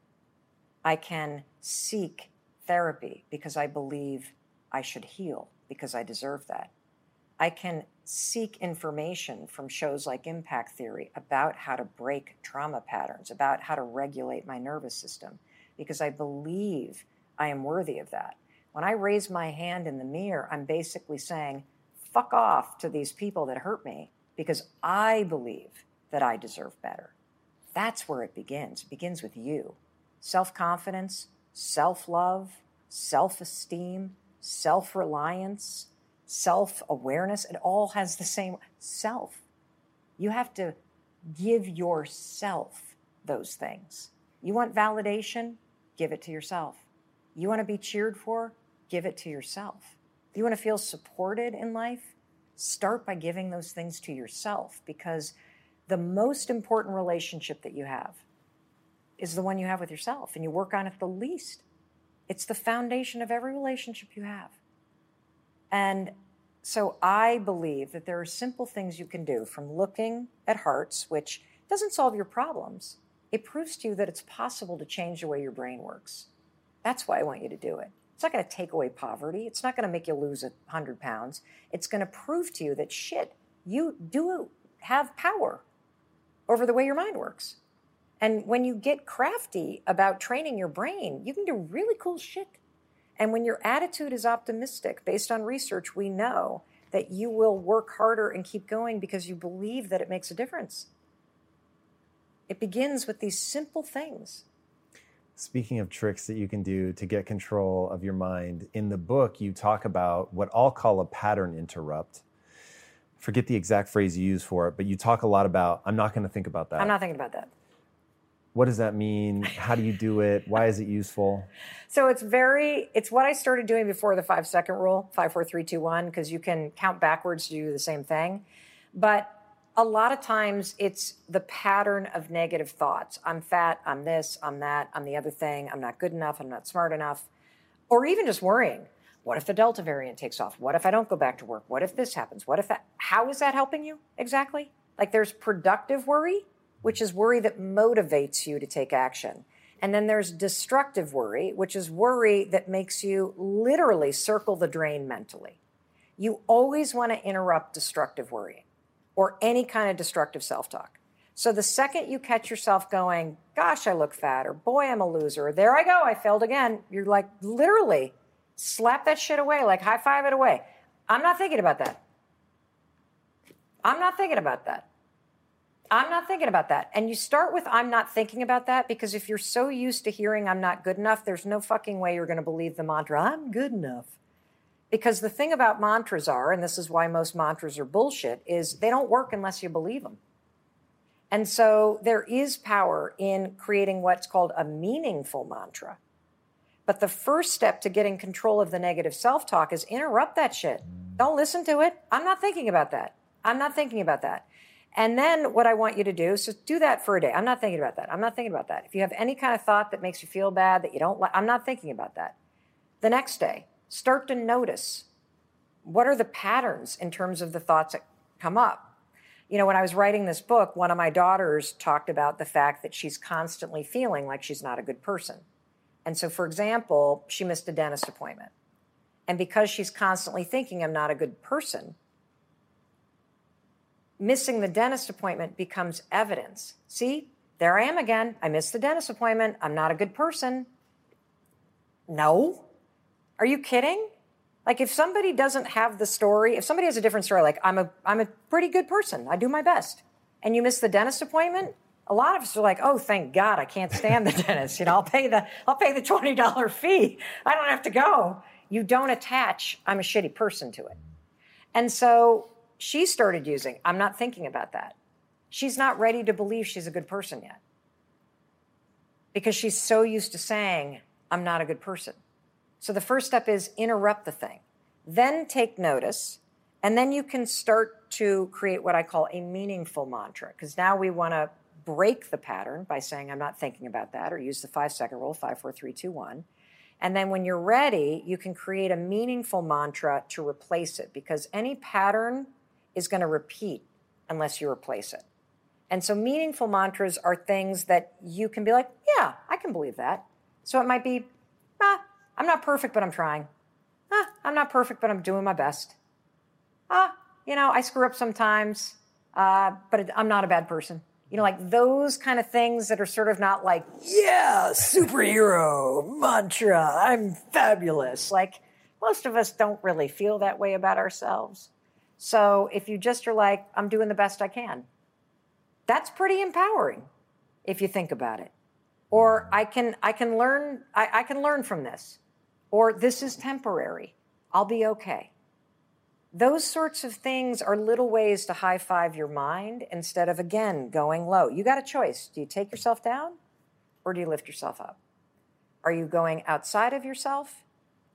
[SPEAKER 1] I can seek therapy because I believe I should heal because I deserve that. I can seek information from shows like Impact Theory about how to break trauma patterns, about how to regulate my nervous system, because I believe I am worthy of that. When I raise my hand in the mirror, I'm basically saying, fuck off to these people that hurt me because I believe that I deserve better. That's where it begins. It begins with you self confidence, self love, self esteem, self reliance, self awareness. It all has the same self. You have to give yourself those things. You want validation? Give it to yourself. You want to be cheered for? Give it to yourself. You want to feel supported in life? Start by giving those things to yourself because the most important relationship that you have is the one you have with yourself, and you work on it the least. It's the foundation of every relationship you have. And so I believe that there are simple things you can do from looking at hearts, which doesn't solve your problems. It proves to you that it's possible to change the way your brain works. That's why I want you to do it. It's not going to take away poverty. It's not going to make you lose a 100 pounds. It's going to prove to you that shit, you do have power over the way your mind works. And when you get crafty about training your brain, you can do really cool shit. And when your attitude is optimistic, based on research, we know that you will work harder and keep going because you believe that it makes a difference. It begins with these simple things.
[SPEAKER 2] Speaking of tricks that you can do to get control of your mind, in the book, you talk about what I'll call a pattern interrupt. Forget the exact phrase you use for it, but you talk a lot about, I'm not going to think about that.
[SPEAKER 1] I'm not thinking about that.
[SPEAKER 2] What does that mean? How do you do it? Why is it useful?
[SPEAKER 1] So it's very, it's what I started doing before the five second rule, five, four, three, two, one, because you can count backwards to do the same thing. But a lot of times it's the pattern of negative thoughts. I'm fat, I'm this, I'm that, I'm the other thing, I'm not good enough, I'm not smart enough, or even just worrying. What if the Delta variant takes off? What if I don't go back to work? What if this happens? What if that? How is that helping you exactly? Like there's productive worry which is worry that motivates you to take action. And then there's destructive worry, which is worry that makes you literally circle the drain mentally. You always want to interrupt destructive worry or any kind of destructive self talk. So the second you catch yourself going, gosh, I look fat, or boy, I'm a loser, or there I go, I failed again, you're like, literally slap that shit away, like high five it away. I'm not thinking about that. I'm not thinking about that. I'm not thinking about that. And you start with I'm not thinking about that because if you're so used to hearing I'm not good enough, there's no fucking way you're going to believe the mantra I'm good enough. Because the thing about mantras are, and this is why most mantras are bullshit, is they don't work unless you believe them. And so there is power in creating what's called a meaningful mantra. But the first step to getting control of the negative self talk is interrupt that shit. Don't listen to it. I'm not thinking about that. I'm not thinking about that. And then what I want you to do is just do that for a day. I'm not thinking about that. I'm not thinking about that. If you have any kind of thought that makes you feel bad, that you don't like, I'm not thinking about that. The next day, start to notice what are the patterns in terms of the thoughts that come up. You know, when I was writing this book, one of my daughters talked about the fact that she's constantly feeling like she's not a good person. And so, for example, she missed a dentist appointment. And because she's constantly thinking, I'm not a good person, missing the dentist appointment becomes evidence. See, there I am again. I missed the dentist appointment. I'm not a good person. No. Are you kidding? Like if somebody doesn't have the story, if somebody has a different story, like I'm a I'm a pretty good person. I do my best. And you miss the dentist appointment, a lot of us are like, "Oh, thank God, I can't stand the (laughs) dentist. You know, I'll pay the I'll pay the $20 (laughs) fee. I don't have to go." You don't attach I'm a shitty person to it. And so she started using. I'm not thinking about that. She's not ready to believe she's a good person yet because she's so used to saying, I'm not a good person. So the first step is interrupt the thing, then take notice, and then you can start to create what I call a meaningful mantra because now we want to break the pattern by saying, I'm not thinking about that, or use the five second rule five, four, three, two, one. And then when you're ready, you can create a meaningful mantra to replace it because any pattern is going to repeat unless you replace it. And so meaningful mantras are things that you can be like, yeah, I can believe that. So it might be, ah, I'm not perfect, but I'm trying. Ah, I'm not perfect, but I'm doing my best. Ah, you know, I screw up sometimes, uh, but I'm not a bad person. You know, like those kind of things that are sort of not like, yeah, superhero mantra, I'm fabulous. Like most of us don't really feel that way about ourselves. So if you just are like, I'm doing the best I can, that's pretty empowering if you think about it. Or I can I can learn I, I can learn from this. Or this is temporary. I'll be okay. Those sorts of things are little ways to high five your mind instead of again going low. You got a choice. Do you take yourself down or do you lift yourself up? Are you going outside of yourself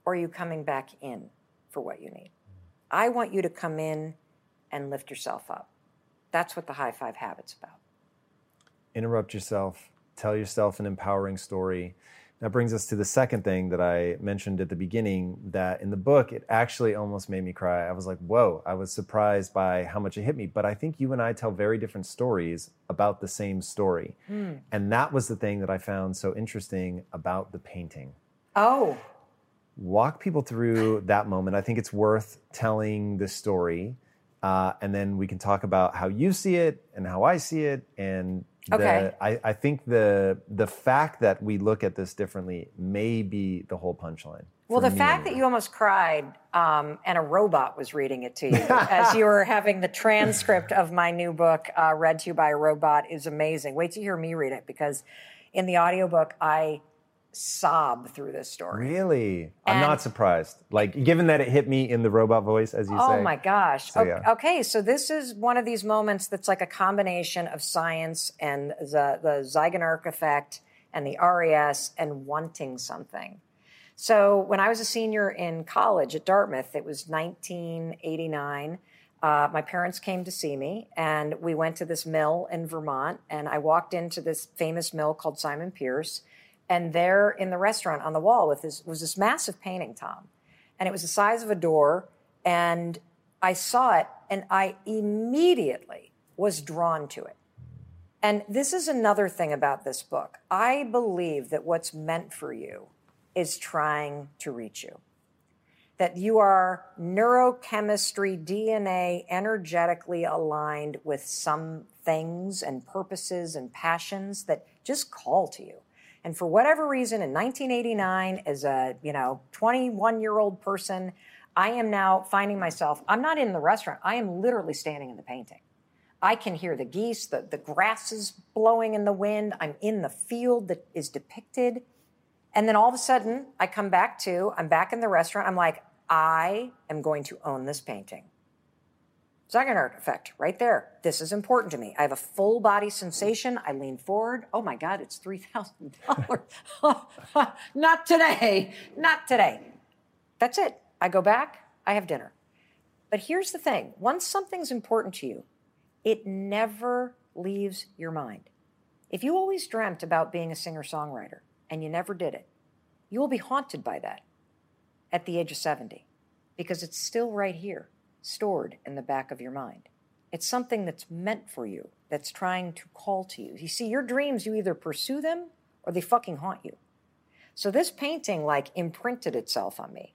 [SPEAKER 1] or are you coming back in for what you need? I want you to come in and lift yourself up. That's what the high five habit's about.
[SPEAKER 2] Interrupt yourself, tell yourself an empowering story. That brings us to the second thing that I mentioned at the beginning that in the book, it actually almost made me cry. I was like, whoa, I was surprised by how much it hit me. But I think you and I tell very different stories about the same story. Mm. And that was the thing that I found so interesting about the painting.
[SPEAKER 1] Oh.
[SPEAKER 2] Walk people through that moment. I think it's worth telling the story. Uh, and then we can talk about how you see it and how I see it and
[SPEAKER 1] Okay.
[SPEAKER 2] The, I, I think the the fact that we look at this differently may be the whole punchline.
[SPEAKER 1] Well, the fact that you almost cried um, and a robot was reading it to you (laughs) as you were having the transcript of my new book uh, read to you by a robot is amazing. Wait to hear me read it because in the audiobook, I sob through this story.
[SPEAKER 2] Really? I'm not surprised. Like, given that it hit me in the robot voice, as you
[SPEAKER 1] oh
[SPEAKER 2] say.
[SPEAKER 1] Oh my gosh. So, yeah. Okay, so this is one of these moments that's like a combination of science and the, the Zeigarnik effect and the RAS and wanting something. So, when I was a senior in college at Dartmouth, it was 1989. Uh, my parents came to see me, and we went to this mill in Vermont. And I walked into this famous mill called Simon Pearce and there in the restaurant on the wall with this was this massive painting, Tom. And it was the size of a door. And I saw it and I immediately was drawn to it. And this is another thing about this book. I believe that what's meant for you is trying to reach you. That you are neurochemistry, DNA, energetically aligned with some things and purposes and passions that just call to you. And for whatever reason, in 1989, as a you know 21 year old person, I am now finding myself. I'm not in the restaurant. I am literally standing in the painting. I can hear the geese, the, the grass is blowing in the wind. I'm in the field that is depicted. And then all of a sudden, I come back to, I'm back in the restaurant. I'm like, I am going to own this painting. Zeigarnik effect, right there. This is important to me. I have a full body sensation. I lean forward. Oh my God, it's $3,000. (laughs) Not today. Not today. That's it. I go back. I have dinner. But here's the thing once something's important to you, it never leaves your mind. If you always dreamt about being a singer songwriter and you never did it, you will be haunted by that at the age of 70 because it's still right here stored in the back of your mind. It's something that's meant for you, that's trying to call to you. You see, your dreams, you either pursue them or they fucking haunt you. So this painting like imprinted itself on me.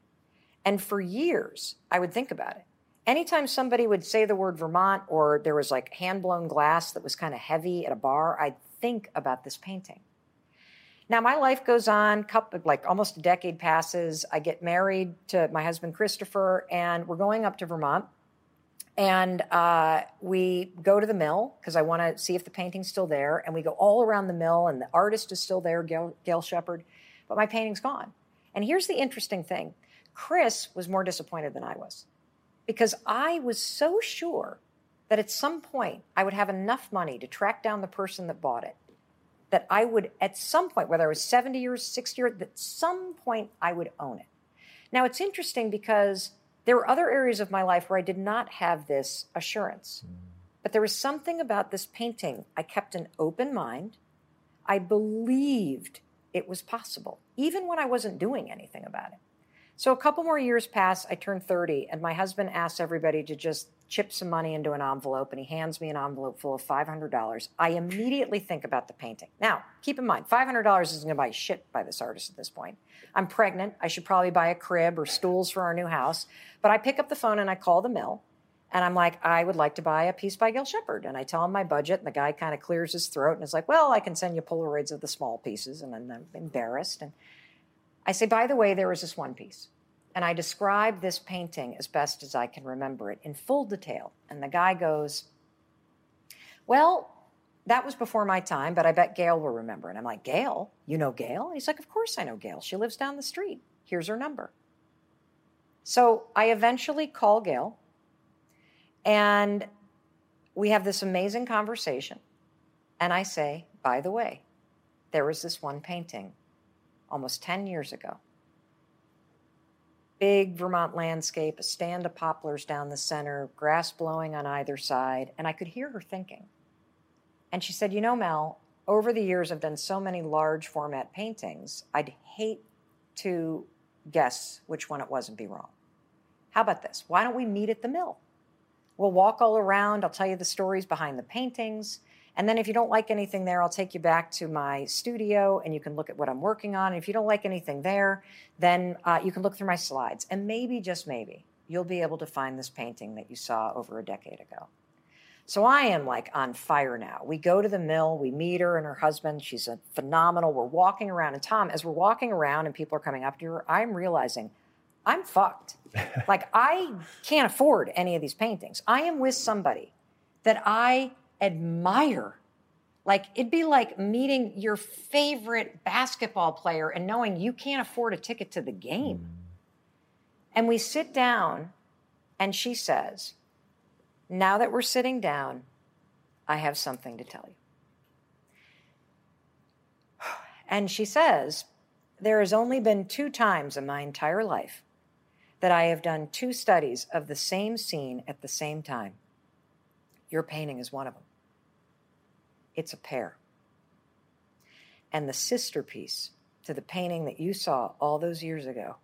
[SPEAKER 1] And for years, I would think about it. Anytime somebody would say the word Vermont or there was like hand blown glass that was kind of heavy at a bar, I'd think about this painting. Now my life goes on, couple, like almost a decade passes. I get married to my husband Christopher, and we're going up to Vermont. And uh, we go to the mill because I want to see if the painting's still there. And we go all around the mill, and the artist is still there, Gail, Gail Shepard, but my painting's gone. And here's the interesting thing Chris was more disappointed than I was because I was so sure that at some point I would have enough money to track down the person that bought it that I would, at some point, whether I was 70 years, 60 years, at some point I would own it. Now, it's interesting because there were other areas of my life where I did not have this assurance. But there was something about this painting. I kept an open mind. I believed it was possible, even when I wasn't doing anything about it. So a couple more years pass, I turn 30, and my husband asks everybody to just chip some money into an envelope, and he hands me an envelope full of $500. I immediately think about the painting. Now, keep in mind, $500 isn't going to buy shit by this artist at this point. I'm pregnant. I should probably buy a crib or stools for our new house. But I pick up the phone and I call the mill. And I'm like, I would like to buy a piece by Gail Shepard. And I tell him my budget, and the guy kind of clears his throat and is like, Well, I can send you Polaroids of the small pieces. And I'm embarrassed. And I say, By the way, there was this one piece. And I describe this painting as best as I can remember it in full detail. And the guy goes, Well, that was before my time, but I bet Gail will remember. And I'm like, Gail? You know Gail? He's like, Of course I know Gail. She lives down the street. Here's her number. So I eventually call Gail and we have this amazing conversation. And I say, By the way, there was this one painting almost 10 years ago big Vermont landscape, a stand of poplars down the center, grass blowing on either side. And I could hear her thinking. And she said, You know, Mel, over the years, I've done so many large format paintings, I'd hate to guess which one it was and be wrong. How about this? Why don't we meet at the mill? We'll walk all around. I'll tell you the stories behind the paintings. And then if you don't like anything there, I'll take you back to my studio and you can look at what I'm working on. And if you don't like anything there, then uh, you can look through my slides. And maybe, just maybe, you'll be able to find this painting that you saw over a decade ago. So I am like on fire now. We go to the mill, we meet her and her husband. She's a phenomenal. We're walking around. And Tom, as we're walking around and people are coming up to her, I'm realizing I'm fucked. (laughs) like I can't afford any of these paintings. I am with somebody that I admire. Like it'd be like meeting your favorite basketball player and knowing you can't afford a ticket to the game. Mm. And we sit down, and she says, Now that we're sitting down, I have something to tell you. (sighs) And she says, There has only been two times in my entire life that I have done two studies of the same scene at the same time. Your painting is one of them. It's a pair. And the sister piece to the painting that you saw all those years ago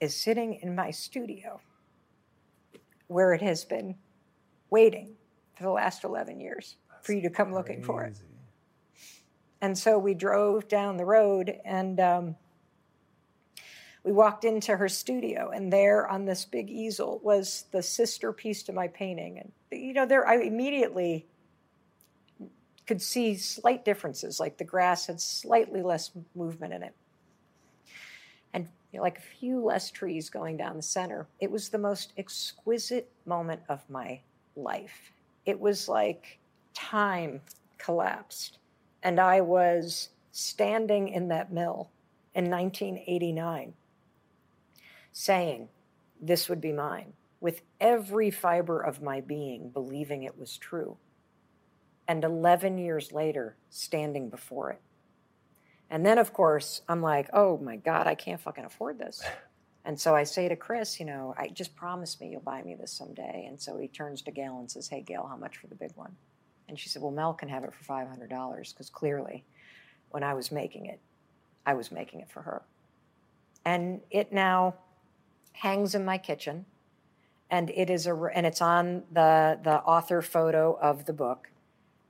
[SPEAKER 1] is sitting in my studio where it has been waiting for the last 11 years That's for you to come crazy. looking for it. And so we drove down the road and um, we walked into her studio, and there on this big easel was the sister piece to my painting. And, you know, there I immediately could see slight differences, like the grass had slightly less movement in it. And you know, like a few less trees going down the center. It was the most exquisite moment of my life. It was like time collapsed, and I was standing in that mill in 1989 saying, This would be mine, with every fiber of my being believing it was true and 11 years later, standing before it. And then, of course, I'm like, oh my God, I can't fucking afford this. (laughs) And so I say to Chris, you know, I just promise me you'll buy me this someday. And so he turns to Gail and says, hey, Gail, how much for the big one? And she said, well, Mel can have it for $500 because clearly when I was making it, I was making it for her. And it now hangs in my kitchen and it is a and it's on the the author photo of the book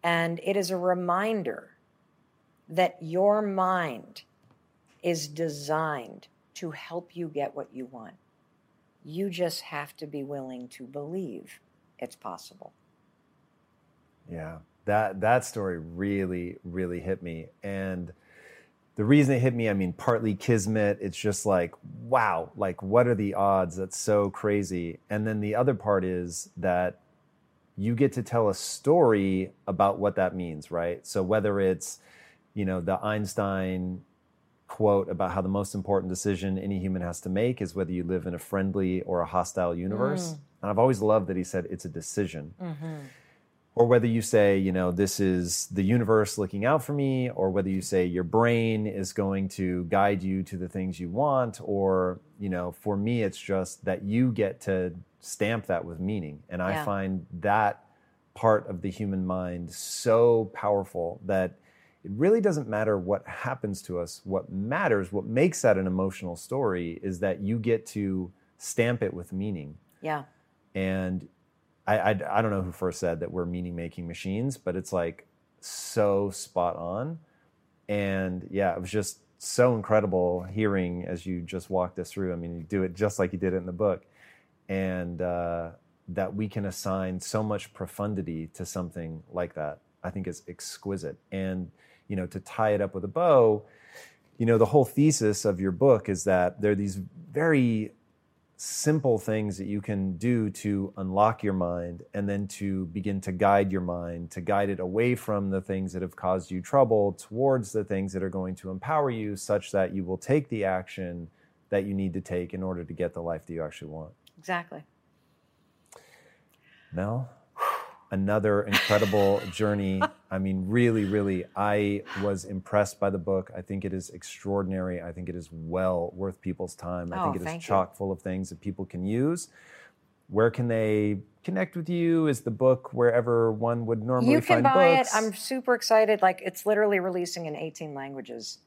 [SPEAKER 1] and it is a reminder that your mind is designed to help you get what you want. You just have to be willing to believe it's possible.
[SPEAKER 2] Yeah, that that story really really hit me and the reason it hit me, I mean, partly kismet. It's just like, wow, like what are the odds? That's so crazy. And then the other part is that you get to tell a story about what that means, right? So whether it's, you know, the Einstein quote about how the most important decision any human has to make is whether you live in a friendly or a hostile universe. Mm. And I've always loved that he said it's a decision. Mm-hmm. Or whether you say, you know, this is the universe looking out for me, or whether you say your brain is going to guide you to the things you want, or, you know, for me, it's just that you get to stamp that with meaning. And I find that part of the human mind so powerful that it really doesn't matter what happens to us. What matters, what makes that an emotional story, is that you get to stamp it with meaning.
[SPEAKER 1] Yeah.
[SPEAKER 2] And I, I, I don't know who first said that we're meaning making machines, but it's like so spot on. And yeah, it was just so incredible hearing as you just walked us through. I mean, you do it just like you did it in the book. And uh, that we can assign so much profundity to something like that, I think is exquisite. And, you know, to tie it up with a bow, you know, the whole thesis of your book is that there are these very simple things that you can do to unlock your mind and then to begin to guide your mind, to guide it away from the things that have caused you trouble towards the things that are going to empower you, such that you will take the action that you need to take in order to get the life that you actually want.
[SPEAKER 1] Exactly.
[SPEAKER 2] Mel, another incredible journey. (laughs) I mean, really, really, I was impressed by the book. I think it is extraordinary. I think it is well worth people's time. I
[SPEAKER 1] Oh,
[SPEAKER 2] think it is
[SPEAKER 1] thank you.
[SPEAKER 2] chock full of things that people can use. Where can they connect with you? Is the book wherever one would normally
[SPEAKER 1] you can buy
[SPEAKER 2] books?
[SPEAKER 1] it. I'm super excited. Like it's literally releasing in 18 languages,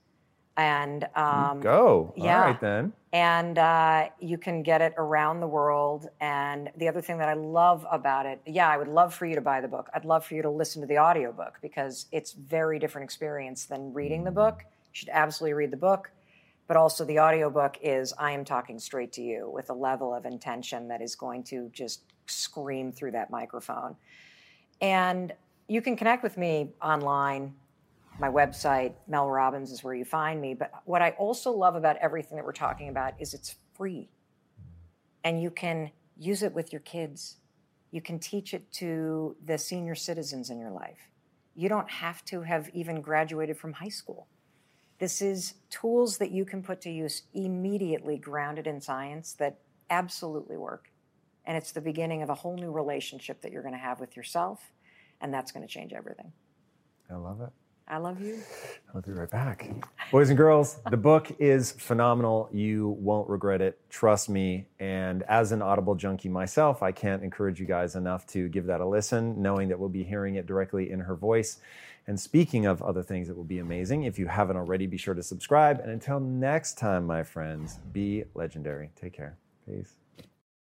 [SPEAKER 1] and um,
[SPEAKER 2] Go.
[SPEAKER 1] yeah.
[SPEAKER 2] All right then.
[SPEAKER 1] and uh, you can get it around the world. And the other thing that I love about it, yeah, I would love for you to buy the book. I'd love for you to listen to the audiobook because it's very different experience than reading the book. You should absolutely read the book. But also the audiobook is I am talking straight to you with a level of intention that is going to just scream through that microphone. And you can connect with me online. My website, Mel Robbins, is where you find me. But what I also love about everything that we're talking about is it's free. And you can use it with your kids. You can teach it to the senior citizens in your life. You don't have to have even graduated from high school. This is tools that you can put to use immediately grounded in science that absolutely work. And it's the beginning of a whole new relationship that you're going to have with yourself. And that's going to change everything.
[SPEAKER 2] I love it.
[SPEAKER 1] I love you.
[SPEAKER 2] I'll be right back. Boys and girls, the book is phenomenal. You won't regret it. Trust me. And as an Audible junkie myself, I can't encourage you guys enough to give that a listen, knowing that we'll be hearing it directly in her voice. And speaking of other things that will be amazing, if you haven't already, be sure to subscribe. And until next time, my friends, be legendary. Take care. Peace.